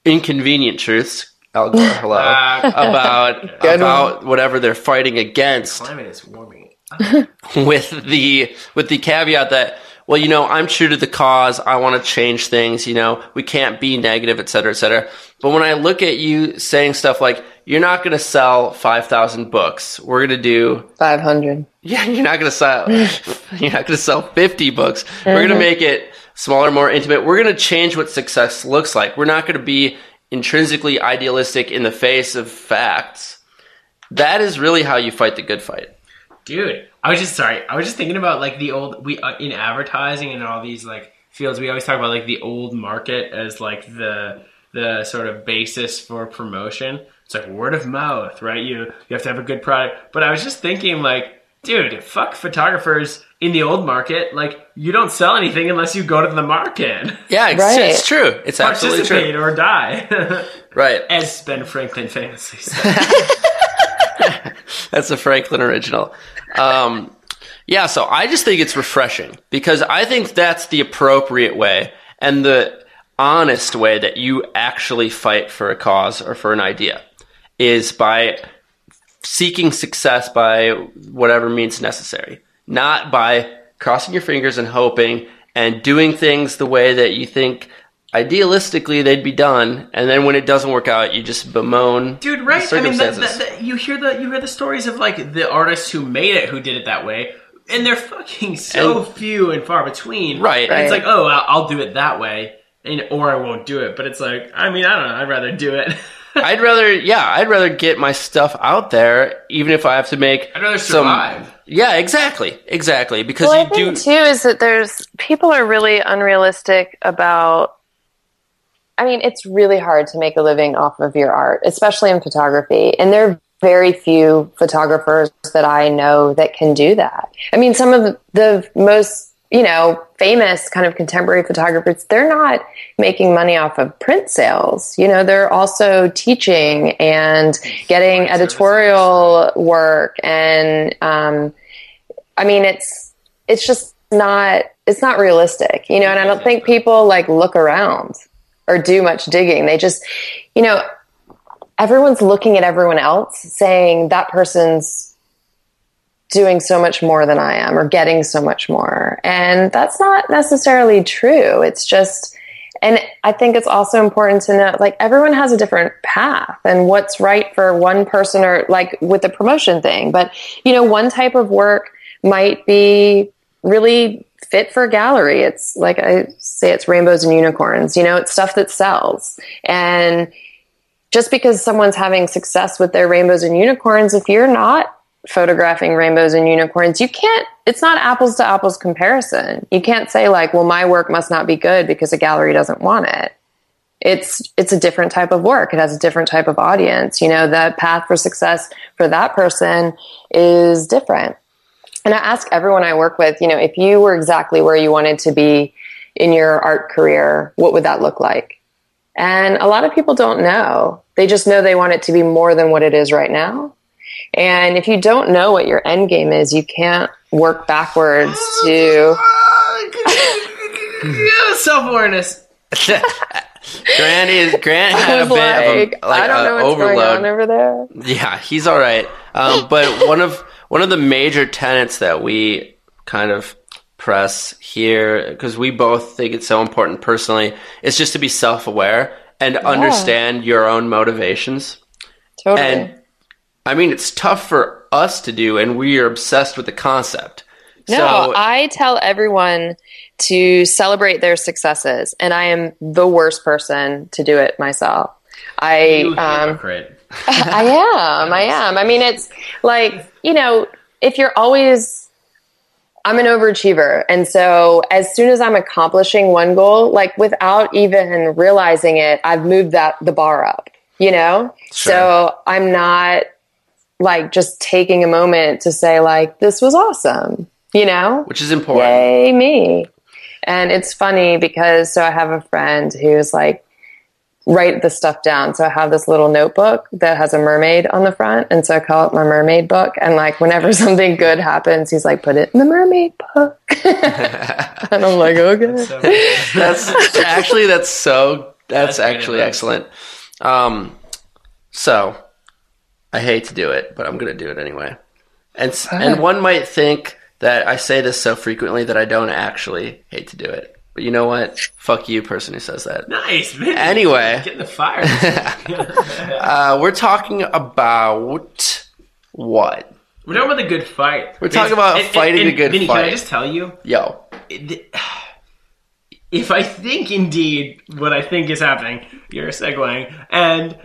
inconvenient truths. Al Gore, hello, about about whatever they're fighting against climate is warming. with the with the caveat that well you know i'm true to the cause i want to change things you know we can't be negative et cetera et cetera but when i look at you saying stuff like you're not going to sell 5000 books we're going to do 500. yeah you're not going to sell you're not going to sell 50 books we're going to make it smaller more intimate we're going to change what success looks like we're not going to be intrinsically idealistic in the face of facts that is really how you fight the good fight Dude, I was just sorry. I was just thinking about like the old we uh, in advertising and all these like fields. We always talk about like the old market as like the the sort of basis for promotion. It's like word of mouth, right? You you have to have a good product. But I was just thinking like, dude, fuck photographers in the old market. Like you don't sell anything unless you go to the market. Yeah, it's, Right. it's true. It's absolutely Participate true. or die, Right. as Ben Franklin famously said. That's a Franklin original. Um, yeah, so I just think it's refreshing because I think that's the appropriate way and the honest way that you actually fight for a cause or for an idea is by seeking success by whatever means necessary, not by crossing your fingers and hoping and doing things the way that you think idealistically they'd be done, and then when it doesn't work out, you just bemoan dude the right. I mean that, circumstances. that, that- you hear the you hear the stories of like the artists who made it who did it that way. And they're fucking so And- few and far between. Right. and it's like oh I'll, I'll do it that way and or i won't do it. But it's like i mean i don't know. I'd rather do it I'd rather, yeah, I'd rather get my stuff out there, even if I have to make. i'd rather some- survive Yeah, exactly, exactly. Because Well, I you do. think too is that there's people are really unrealistic about. I mean, it's really hard to make a living off of your art, especially in photography. And there are very few photographers that I know that can do that. I mean, some of the most, you know, famous kind of contemporary photographers, they're not making money off of print sales. You know, they're also teaching and getting editorial work and, um, I mean, it's it's just not it's not realistic, you know. And I don't think people like look around or do much digging. They just, you know, everyone's looking at everyone else, saying that person's doing so much more than I am or getting so much more, and that's not necessarily true. It's just. And I think it's also important to know, like, everyone has a different path and what's right for one person or like with the promotion thing. But, you know, one type of work might be really fit for a gallery. It's like I say, it's rainbows and unicorns. You know, it's stuff that sells. And just because someone's having success with their rainbows and unicorns, if you're not photographing rainbows and unicorns, you can't, it's not apples to apples comparison. You can't say like, well, my work must not be good because a gallery doesn't want it. It's, it's a different type of work. It has a different type of audience. You know, the path for success for that person is different. And I ask everyone I work with, you know, if you were exactly where you wanted to be in your art career, what would that look like? And a lot of people don't know. They just know they want it to be more than what it is right now. And if you don't know what your end game is, you can't work backwards to. self awareness. Grant is Grant had a bit like, of a, like I don't a know what's overload. going on over there. Yeah, he's all right. Um, but one of one of the major tenets that we kind of press here, because we both think it's so important personally, is just to be self aware and understand your own motivations. Totally. And I mean, it's tough for us to do, and we are obsessed with the concept. No, so, I tell everyone to celebrate their successes, and I am the worst person to do it myself. I um. I am. I am. I mean, it's like, you know, if you're always, I'm an overachiever. And so as soon as I'm accomplishing one goal, like without even realizing it, I've moved that, the bar up, you know? So I'm not like just taking a moment to say, like, this was awesome, you know? which is important. Yay, me. And it's funny because so I have a friend who's like, write the stuff down. So I have this little notebook that has a mermaid on the front. And so I call it my mermaid book. And like whenever something good happens, he's like, put it in the mermaid book. and I'm like, okay. So, That's actually that's so that's, That's actually excellent. Um, so I hate to do it, but I'm going to do it anyway. And s and one might think that I say this so frequently that I don't actually hate to do it. But you know what? Fuck you, person who says that. nice. Man. Anyway. Get in the fire. Uh, we're talking about what? We're talking about the good fight. We're talking about fighting a good Vinny, Can fight. I just tell you? Yo, if I think indeed what I think is happening, you're segueing, and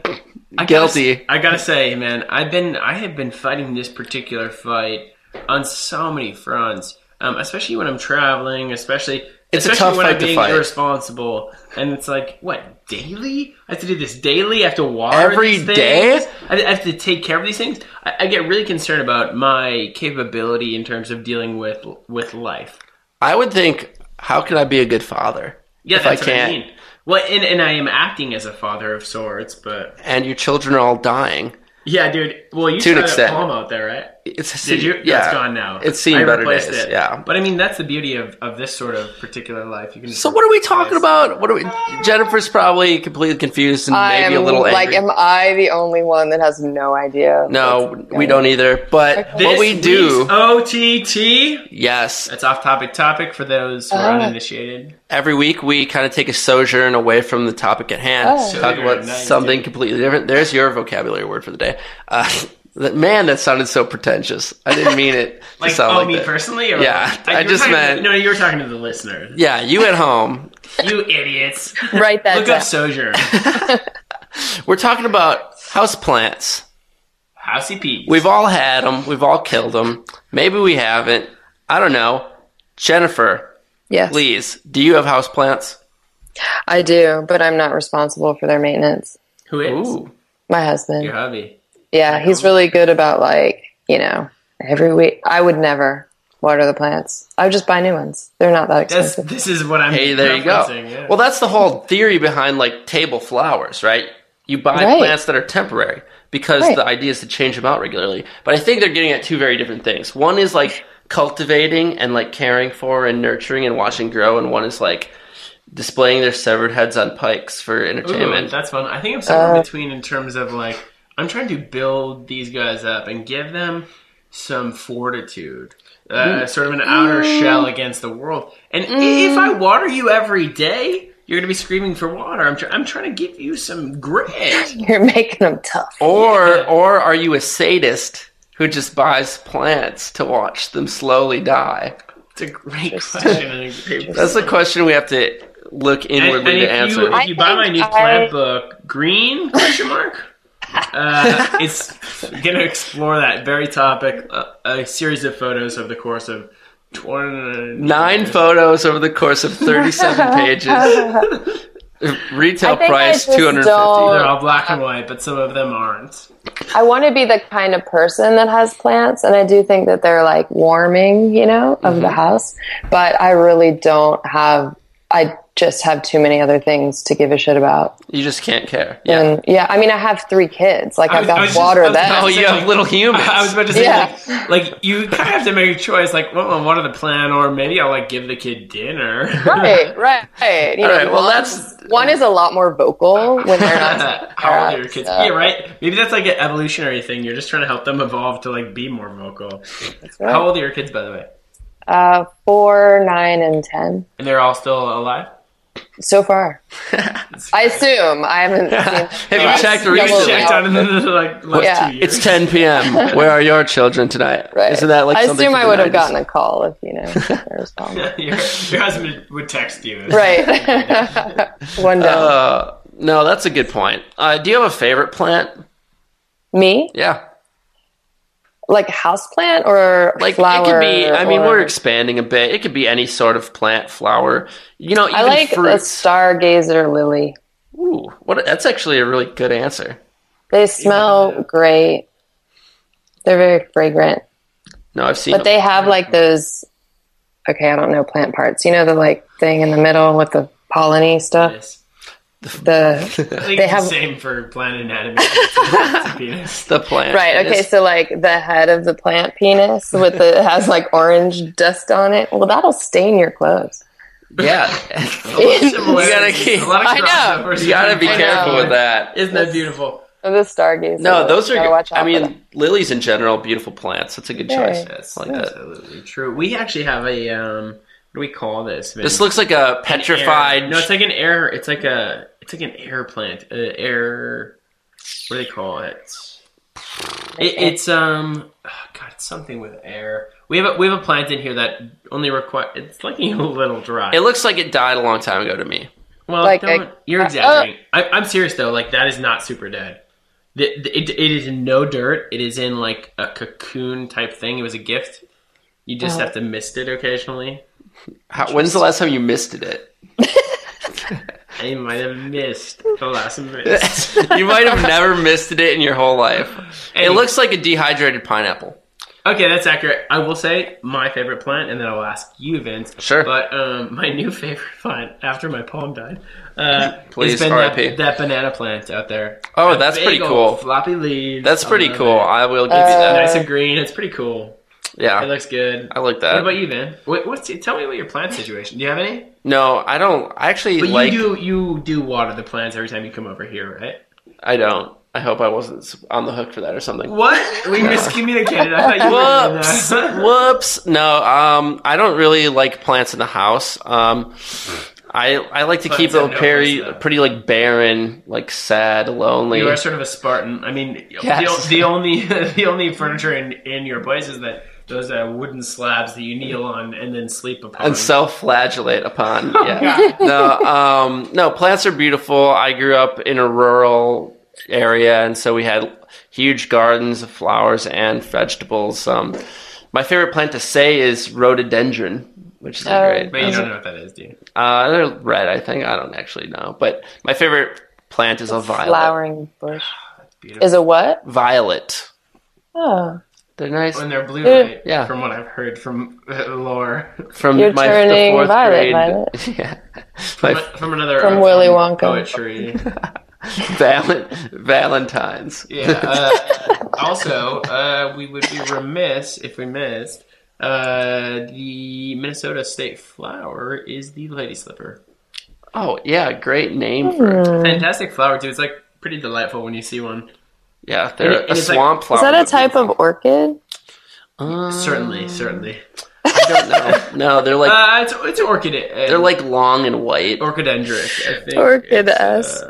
I Guilty. Gotta, I gotta say, man, I've been I have been fighting this particular fight on so many fronts, um, especially when I'm traveling, especially. It's a especially tough when fight I'm to being irresponsible, and it's like, what daily? I have to do this daily. I have to water Every day? I I have to take care of these things. I, I get really concerned about my capability in terms of dealing with with life. I would think, how can I be a good father? Yeah, if that's I can't, what I mean. Well, and, and I am acting as a father of sorts, but and your children are all dying. yeah, dude. Well, you To an saw that extent. palm out there, right? It's Did you? Yeah, That's gone now. It's seen I better replaced days. It. Yeah. but I mean, that's the beauty of, of this sort of particular life. You can. So what are we talking about? What are we? Jennifer's probably completely confused and I maybe am a little angry. like, am I the only one that has no idea? no, we don't either. But Okay. what we do, OTT. yes, That's off topic topic for those who are Oh. uninitiated. every week we kind of take a sojourn away from the topic at hand, Oh. talk Sojourn, about something completely different. There's your vocabulary word for the day. Uh, that- man, that sounded so pretentious. I didn't mean it to Like, sound oh, like me that. personally? Or Yeah, like, I you just talking to- meant- no, you were talking to the listener. Yeah, you at home. You idiots. on. Write that Look down. up Sojourn. We're talking about house plants. Housey Pete. We've all had them. We've all killed them. Maybe we haven't. I don't know. Jennifer, yes, please, do you have house plants? I do, but I'm not responsible for their maintenance. Who is? Ooh. My husband. Your hubby. Yeah, he's really good about like, you know, every week. I would never water the plants. I would just buy new ones. They're not that That's, expensive. this is what I'm Hey, there you go. yeah. Well, that's the whole theory behind like table flowers, right? You buy Right. plants that are temporary because Right. the idea is to change them out regularly. But I think they're getting at two very different things. One is like cultivating and like caring for and nurturing and watching grow, and one is like displaying their severed heads on pikes for Ooh, entertainment. that's fun. I think I'm somewhere Uh, between in terms of like I'm trying to build these guys up and give them some fortitude, uh, sort of an outer Mm. shell against the world. And i if I water you every day, you're gonna be screaming for water. I'm, tr- I'm trying to give you some grit. You're making them tough. Or Yeah. or are you a sadist who just buys plants to watch them slowly die? It's a great question. And a great That's the question we have to look inwardly and to if answer. you, if you buy my new I- plant book, Green question mark. Uh, it's gonna explore that very topic. Uh, a series of photos over the course of twenty Nine photos over the course of 37 pages. Retail I think I price 250. They're all black and white, but some of them aren't. I want to be the kind of person that has plants, and I do think that they're like warming, you know, of Mm-hmm. the house. But I really don't have. I just have too many other things to give a shit about. You just can't care. Yeah. And yeah, I mean, I have three kids. Like I I've got was just- water I them. Oh, you have like- little humans. I was about to say, Yeah. like, like, you kind of have to make a choice. Like, well, what are the plan? Or maybe I'll like give the kid dinner. right, right, right. You All know, right, well, one- that's- one is a lot more vocal when they're not. How old are your kids? So- Yeah, right. Maybe that's like an evolutionary thing. You're just trying to help them evolve to like be more vocal. Right. How old are your kids, by the way? Uh, four, nine, and ten And they're all still alive. So far. I assume I haven't. Seen, Have you checked Yeah, You recently? checked on them in the like last Yeah. two years. It's 10 p.m. Where are your children tonight? Right. Isn't that like I assume I would have gotten a call if you know there was problem. your, your husband would text you. Right. One down. Uh, no, that's a good point. Uh, do you have a favorite plant? Me, Yeah. Like house plant or Like flower. it could be. I mean, or- we're expanding a bit. It could be any sort of plant, flower. You know, even I like a stargazer lily. Ooh, what? That's actually a really good answer. They smell great. They're very fragrant, No, I've seen. but they have like those. Okay, I don't know plant parts. You know the like thing in the middle with the polleny stuff. Yes. The They have- the same for plant anatomy. It's a- it's a penis. the plant. right. Okay, so like the head of the plant penis with the has like orange dust on it. Well, that'll stain your clothes. Yeah, In- you gotta keep, A lot of I know. you gotta be careful with that. Isn't that beautiful? the stargazer. No, those are. watch I mean, lilies in general, beautiful plants. That's a good Yeah. choice. Yes, I like that. absolutely true. We actually have a um, what do we call this? Vince? This looks like a petrified. air- No, it's like an air. It's like a. It's like an air plant. Uh, air. What do they call it? it it's um. Oh God, it's something with air. We have a we have a plant in here that only require. It's like a little dry. it looks like it died a long time ago to me. well, like don't- a- you're uh, exaggerating. I, I'm serious though. Like that is not super dead. The, the- it, it is in no dirt. It is in like a cocoon type thing. It was a gift. You just Oh. have to mist it occasionally. How, when's the last time you misted it? I might have missed the last mist. you might have never misted it in your whole life. It looks like a dehydrated pineapple. Okay, that's accurate. I will say my favorite plant, and then I'll ask you, Vince. Sure. But um, my new favorite plant after my palm died, uh, Please, has been R.I.P.. that, that banana plant out there. Oh, That that's big pretty old cool. Floppy leaves. That's pretty cool. it. I will give you Uh, that. nice and green. It's pretty cool. Yeah, it looks good. I like that. What about you, Vin? What, what's tell me about your plant situation? Do you have any? No, I don't. I actually But like. you do you do water the plants every time you come over here, right? I don't. I hope I wasn't on the hook for that or something. What? We miscommunicated. I thought you Whoops! that. Whoops! No, um, I don't really like plants in the house. Um, I I like to Plants keep no very place, pretty like barren, like sad, lonely. You are sort of a Spartan. I mean, Yes. the, the only the only furniture in, in your place is that those uh, wooden slabs that you kneel on and then sleep upon. and self-flagellate upon. Oh, Yeah. no, um, no, plants are beautiful. I grew up in a rural area, and so we had huge gardens of flowers and vegetables. Um, my favorite plant to say is rhododendron, which is Oh. great. but you don't know what that is, do you? Uh, they're red, I think. I don't actually know, but my favorite plant is a violet. flowering bush. Beautiful. Is a what? Violet. Oh, They're nice. when they're blue, Yeah. right? Yeah. From what I've heard from uh, lore, From You're my turning the fourth violet, grade. Violet. yeah. from, My from another From uh, Willy Wonka. poetry. Val- Valentine's. Yeah. Uh, also, uh, we would be remiss if we missed uh, the Minnesota state flower is the lady slipper. Oh yeah, great name for Hmm. Fantastic flower too. It's like pretty delightful when you see one. Yeah. They're And it- a and it's like- swamp flower. is that a type of orchid? Uh, Certainly, certainly. I don't know. No, they're like Uh, it's it's orchid. Uh, they're like long and white. orchidendric. I think. Orchid-esque.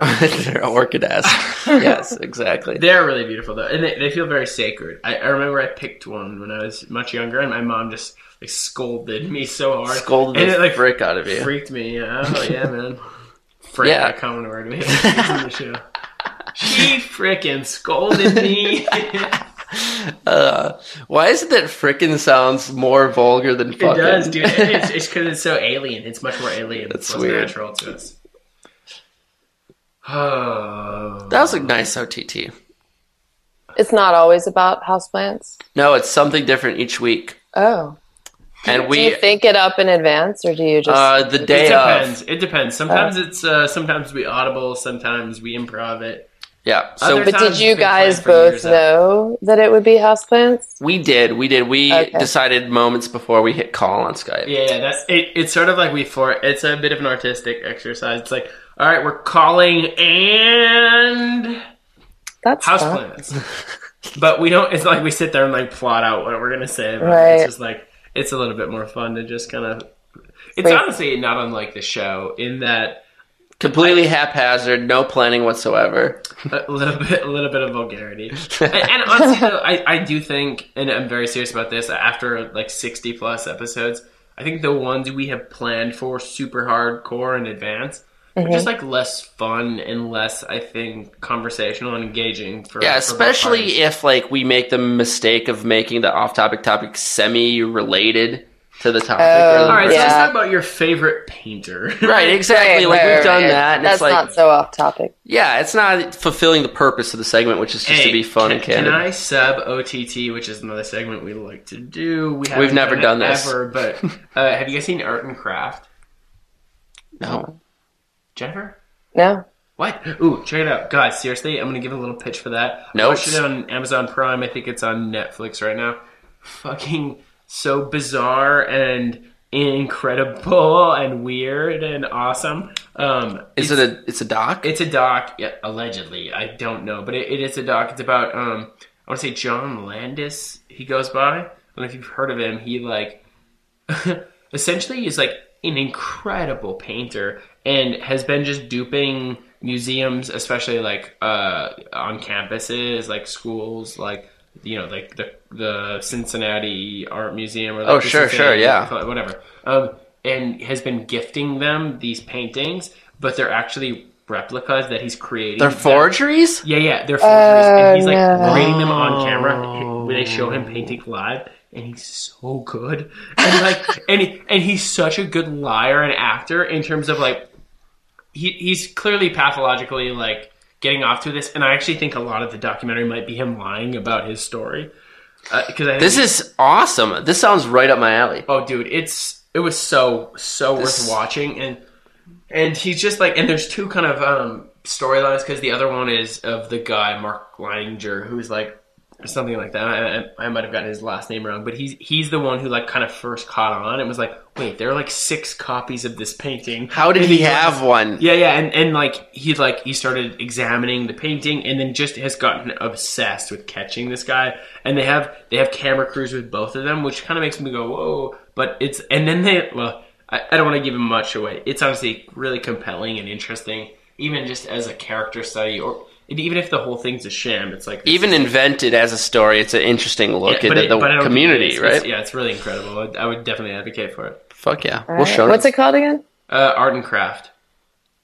Uh, they're orchid-esque. yes, exactly. They're really beautiful though, and they, they feel very sacred. I, I remember I picked one when I was much younger, and my mom just like scolded me so hard, Scolded and the it like frick out of you. freaked me. Oh yeah, man. Frick, Yeah. that common word we have to use in the show. She frickin' scolded me. Uh, why is it that frickin' sounds more vulgar than fucking? it does, dude. It's it's because it's so alien. It's much more alien. That's it's weird. natural to us. Oh, That was a nice OTT. It's not always about houseplants. No, it's something different each week, Oh, and do we you think it up in advance, or do you just? uh, the It day depends. of. It depends. Sometimes it's uh, sometimes we audible. Sometimes we improv it. Yeah, so Other but did you guys planned for years both out. know that it would be houseplants? we did, we did. We Okay. decided moments before we hit call on Skype. Yeah, yeah, that's it. It's sort of like we for. It's a bit of an artistic exercise. It's like, all right, we're calling and That's houseplants. but we don't. It's like we sit there and like plot out what we're gonna say. About. Right. It's just like it's a little bit more fun to just kind of. It's Wait. honestly not unlike the show in that Completely haphazard, no planning whatsoever. a little bit, a little bit of vulgarity. and, and honestly, though, I, I do think, and I'm very serious about this. After like 60 plus episodes, I think the ones we have planned for super hardcore in advance are just mm-hmm. like less fun and less, I think, conversational and engaging. For Yeah, for especially parties. if like we make the mistake of making the off-topic topic semi-related to the topic. Oh, or the All right, so let's talk about your favorite painter. Right, exactly. Right, like right, we've done right. that, and That's it's like, not so off topic. yeah, it's not fulfilling the purpose of the segment, which is just Hey, to be fun can, and candid. Can I sub OTT, which is another segment we like to do? We haven't never it done this. ever, but uh, have you guys seen Art and Craft? No, Jennifer? No, What? Ooh, check it out, guys! Seriously, I'm gonna give a little pitch for that. No, Notes. watched it on Amazon Prime. I think it's on Netflix right now. Fucking so bizarre and incredible and weird and awesome. Um, Is it a? It's a doc. It's a doc, yeah, allegedly. I don't know, but it, it is a doc. It's about um, I want to say John Landis. He goes by. I don't know if you've heard of him. He like essentially is like an incredible painter and has been just duping museums, especially like uh, on campuses, like schools, like you know, like the the Cincinnati Art Museum or like Oh, the sure, sure, yeah. whatever. Um, and has been gifting them these paintings, but they're actually replicas that he's creating. They're that- forgeries. yeah, yeah, they're forgeries, and he's like no. rating them on camera when they show him painting live, and he's so good, and like, and he, and he's such a good liar and actor in terms of like, he he's clearly pathologically like getting off to this, and I actually think a lot of the documentary might be him lying about his story, because I This is awesome. This sounds right up my alley. Oh, dude, it's it was so so This- worth watching, and and he's just like, and there's two kind of um storylines because the other one is of the guy Mark Leininger who's like something like that. I, I, I might have gotten his last name wrong, but he's he's the one who like kind of first caught on and was like, wait, there are like six copies of this painting. How did And he like- have one? yeah, yeah, and, and like he like he started examining the painting, and then just has gotten obsessed with catching this guy. And they have they have camera crews with both of them, which kind of makes me go whoa. But it's and then they well, I, I don't want to give him much away. It's honestly really compelling and interesting, even just as a character study, or and even if the whole thing's a sham, it's like Even is- invented as a story, it's an interesting look Yeah, but into it- the but I don't think it community, is. It's- right? yeah, it's really incredible. I, I would definitely advocate for it. Fuck yeah. All We'll right. show What's it. it called again? Uh, art and craft.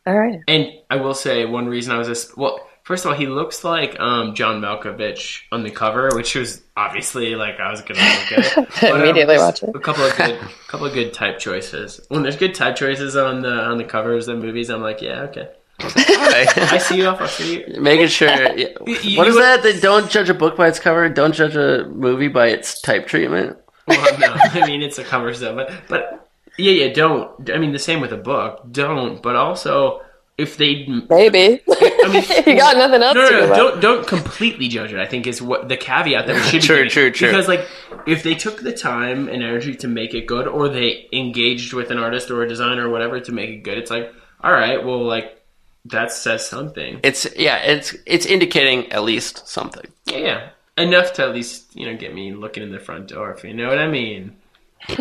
All right. And I will say one reason I was just well, first of all, he looks like um, John Malkovich on the cover, which was obviously like I was gonna look at it. Um, Immediately watch it. A couple of good, couple of good type choices. When there's good type choices on the on the covers of movies, I'm like, yeah, okay. I see you off. I see you. Making sure. yeah. you- What is you- that? They don't judge a book by its cover. Don't judge a movie by its type treatment. Well, no, I mean it's a cover stuff, but but yeah, yeah. Don't. I mean the same with a book. Don't. But also if they Maybe. I mean, you got nothing else no, to no, do. no, about. don't don't completely judge it. I think is what the caveat that we should be True, giving. true, true. Because like if they took the time and energy to make it good, or they engaged with an artist or a designer or whatever to make it good, it's like all right, well, like that says something. It's yeah. It's it's indicating at least something. Yeah, yeah, enough to at least you know get me looking in the front door. If you know what I mean.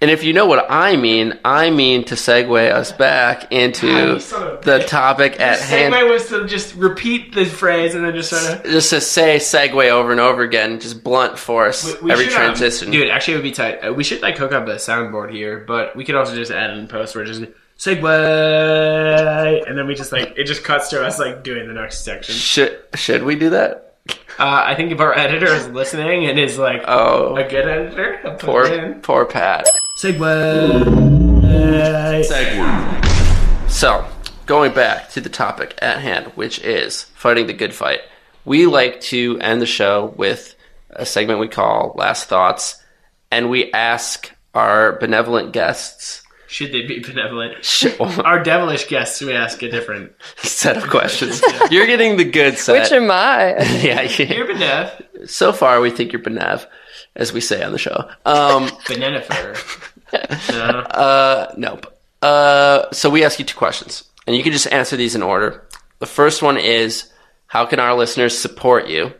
And if you know what I mean, I mean to segue us back into the topic at the hand. segue was to just repeat the phrase and then just sort of. Just to say segue over and over again, just blunt force We- we every should, um, transition. dude, actually, it would be tight. Uh, we should like hook up a soundboard here, but we could also just add in post where just segue, and then we just like it just cuts to us like doing the next section. Should should we do that? Uh, I think if our editor is listening and is like Oh, a good editor, he'll put poor in. poor Pat. Segue. So, going back to the topic at hand, which is fighting the good fight, we like to end the show with a segment we call Last Thoughts, and we ask our benevolent guests Should they be benevolent? sh- Our devilish guests, we ask a different. set of questions. You're getting the good set. Which am I? yeah, You're benev, so far we think you're benev, as we say on the show. Um, benenifer. No. Uh, nope. Uh, so we ask you two questions, and you can just answer these in order. The first one is, how can our listeners support you?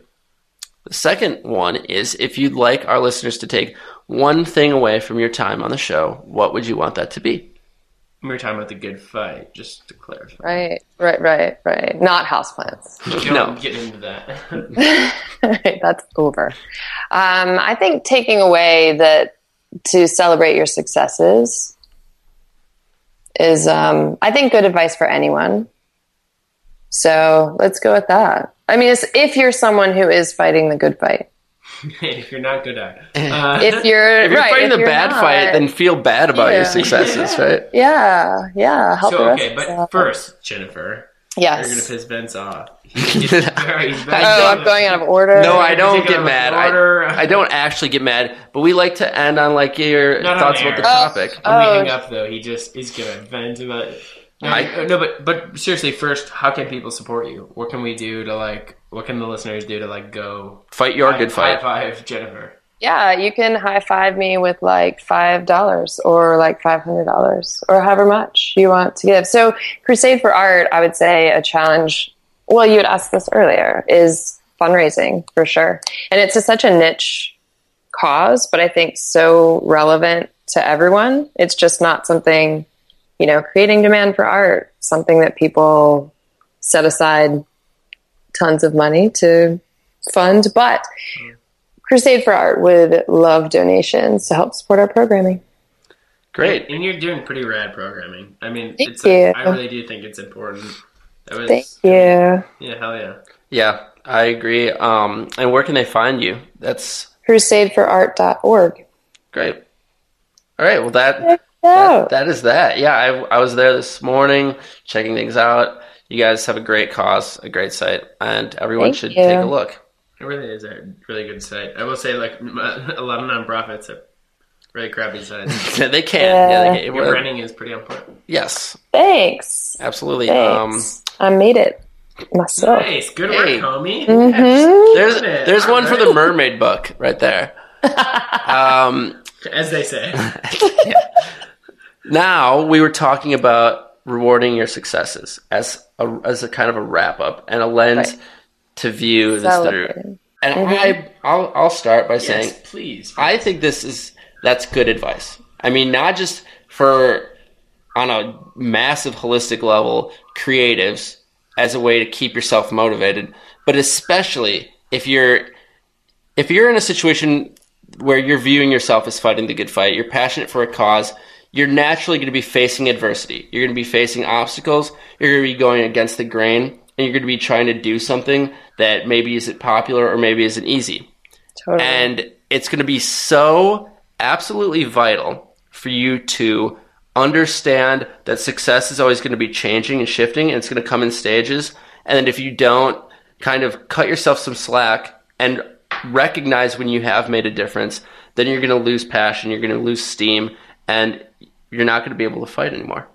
The second one is, if you'd like our listeners to take one thing away from your time on the show, what would you want that to be? We were talking about the good fight, just to clarify. Right, right, right, right. Not houseplants. No. get into that. Right, That's over. Um, I think taking away that to celebrate your successes is, um, I think, good advice for anyone. So let's go with that. I mean, it's, if you're someone who is fighting the good fight, if you're not good at it. Uh, if you're If you're right, fighting if the you're bad not, fight, then feel bad about your Yeah. successes, right? yeah, yeah, help the so, rest. okay, but uh, first, Jennifer, Yes. you're going to piss Vince off. He's very, he's very Oh, I'm going out of order. No, I don't get mad. I, I don't actually get mad, but we like to end on like your Not thoughts about the Oh. topic. When we Oh. hang up, though, he just is going to vent about it. No, I- no, but but seriously, first, how can people support you? What can we do to like? What can the listeners do to like go Fight your high- good fight. High five, Jennifer. Yeah, you can high five me with like five dollars or like five hundred dollars or however much you want to give. So, Crusade for Art, I would say a challenge. Well, you had asked this earlier is fundraising for sure, and it's a, such a niche cause, but I think so relevant to everyone. It's just not something, you know, creating demand for art, something that people set aside tons of money to fund, but. Crusade for Art would love donations to help support our programming. Great. And you're doing pretty rad programming. I mean, Thank it's a, you. I really do think it's important. That was, Thank you. Yeah, hell yeah. Yeah, I agree. Um, and where can they find you? That's crusadeforart.org. great. All right. Well, that, that that is that. Yeah, I, I was there this morning checking things out. You guys have a great cause, a great site, and everyone Thank should you. take a look. It really is a really good site. I will say, like, a lot of nonprofits have really crappy sites. they can. Yeah, Yeah. they can. Your branding is pretty on point. Yes, Thanks. absolutely. Um, I made it myself. Nice. Good Hey. work, homie. Mhm. there's Got it. there's one for the mermaid book right there. um, As they say. now we were talking about rewarding your successes as a, as a kind of a wrap up and a lens Right. to view this through. Celebrating. And Mhm. I I'll I'll start by saying yes, please. I think this is that's good advice. I mean, not just for on a massive holistic level, creatives as a way to keep yourself motivated, but especially if you're if you're in a situation where you're viewing yourself as fighting the good fight, you're passionate for a cause, you're naturally going to be facing adversity. You're going to be facing obstacles. You're going to be going against the grain, and you're going to be trying to do something that maybe isn't popular or maybe isn't easy. Totally. And it's going to be so absolutely vital for you to understand that success is always going to be changing and shifting and it's going to come in stages. And then if you don't kind of cut yourself some slack and recognize when you have made a difference, then you're going to lose passion, you're going to lose steam, and you're not going to be able to fight anymore.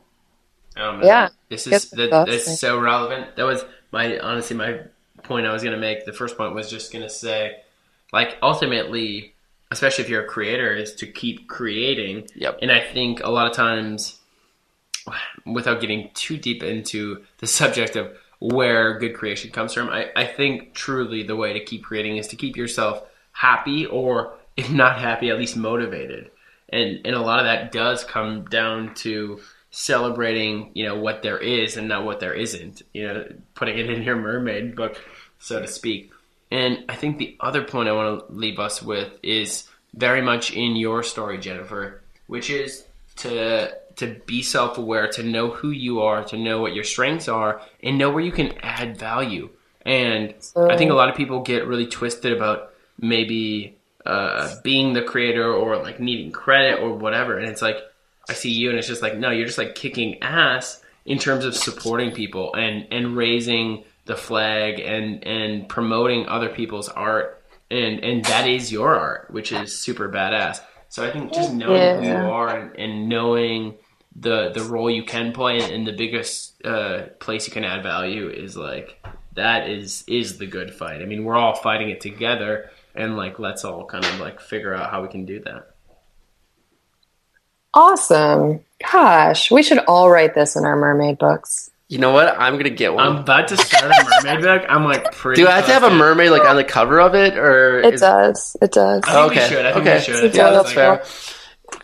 Oh. Yeah. This is that, that's that's so relevant. That was my honestly my point I was gonna make. The first point was just gonna say, like ultimately, especially if you're a creator, is to keep creating. Yep. And I think a lot of times, without getting too deep into the subject of where good creation comes from, I, I think truly the way to keep creating is to keep yourself happy or if not happy, at least motivated. And and a lot of that does come down to celebrating, you know, what there is and not what there isn't. You know, putting it in your mermaid book, so to speak. And I think the other point I want to leave us with is very much in your story, Jennifer, which is to to be self-aware, to know who you are, to know what your strengths are, and know where you can add value. And I think a lot of people get really twisted about maybe uh, being the creator or like needing credit or whatever. And it's like I see you, and it's just like no, you're just like kicking ass in terms of supporting people and and raising the flag and and promoting other people's art. And and that is your art which is super badass. So i think just knowing who you. are and, and knowing the the role you can play and the biggest uh, place you can add value is like that is is the good fight. I mean we're all fighting it together and like let's all kind of like figure out how we can do that Awesome. Gosh, we should all write this in our mermaid books. You know what? I'm gonna get one. i'm about to start a mermaid book i'm like pretty Do I have to have a mermaid like on the cover of it, or It is- does. It does. I think we okay, should. I think okay, we should. Yeah, that's that's fair.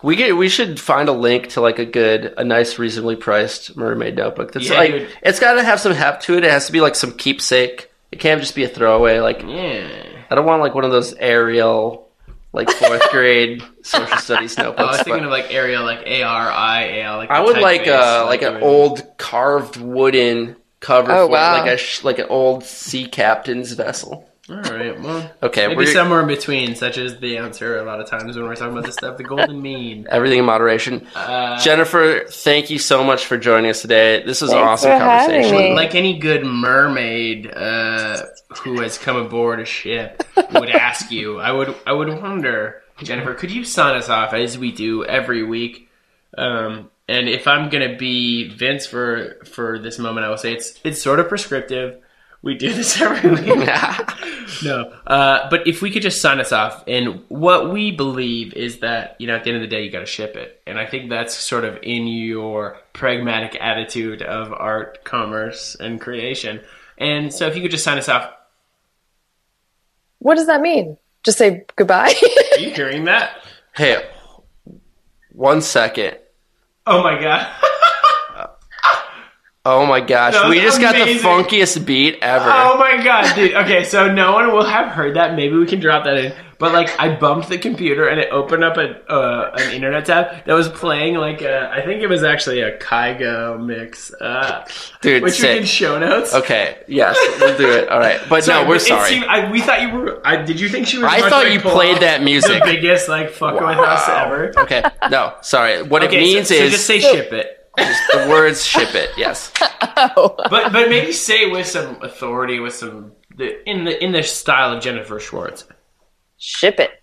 We get we should find a link to like a good, a nice, reasonably priced mermaid notebook. That's Yeah, like dude. it's got to have some heft to it. It has to be like some keepsake. It can't just be a throwaway. Like yeah I don't want like one of those Ariel, like fourth grade social studies Oh, I was thinking of like Arial, like A R I A L. Like I would like typeface, uh like an would- old carved wooden cover Oh, for wow. like a sh- like an old sea captain's vessel. All right, well, Okay, maybe we're somewhere in between, such as the answer a lot of times when we're talking about this stuff, the golden mean. everything in moderation. Uh, Jennifer, thank you so much for joining us today. This was an awesome for conversation. me. like any good mermaid uh, who has come aboard a ship would ask you, I would, I would wonder, Jennifer, could you sign us off as we do every week? Um, and if I'm gonna be Vince for for this moment, I will say it's it's sort of prescriptive. We do this every week. no, uh, but if we could just sign us off, and what we believe is that you know at the end of the day you got to ship it, and I think that's sort of in your pragmatic attitude of art, commerce, and creation. And so if you could just sign us off, What does that mean? Just say goodbye? are you hearing that? Hey, one second. Oh my god. Oh my gosh, we just got the funkiest beat ever. Oh my god, dude. Okay, so no one will have heard that. Maybe we can drop that in. But like, I bumped the computer and it opened up a uh, an internet tab that was playing like a, I think it was actually a Kygo mix, uh, Dude, which we sick. can show notes. Okay, yes, we'll do it. All right, but Sorry, no, we're it sorry. seemed- I, we thought you were. I, did you think she was? I thought you played that music. The biggest like fuck with us ever. okay, no, sorry. What Okay, it means so, so is just say ship it. The words "ship it." Yes. oh. But but maybe say it with some authority, with some the, in the in the style of Jennifer Schwartz. Ship it.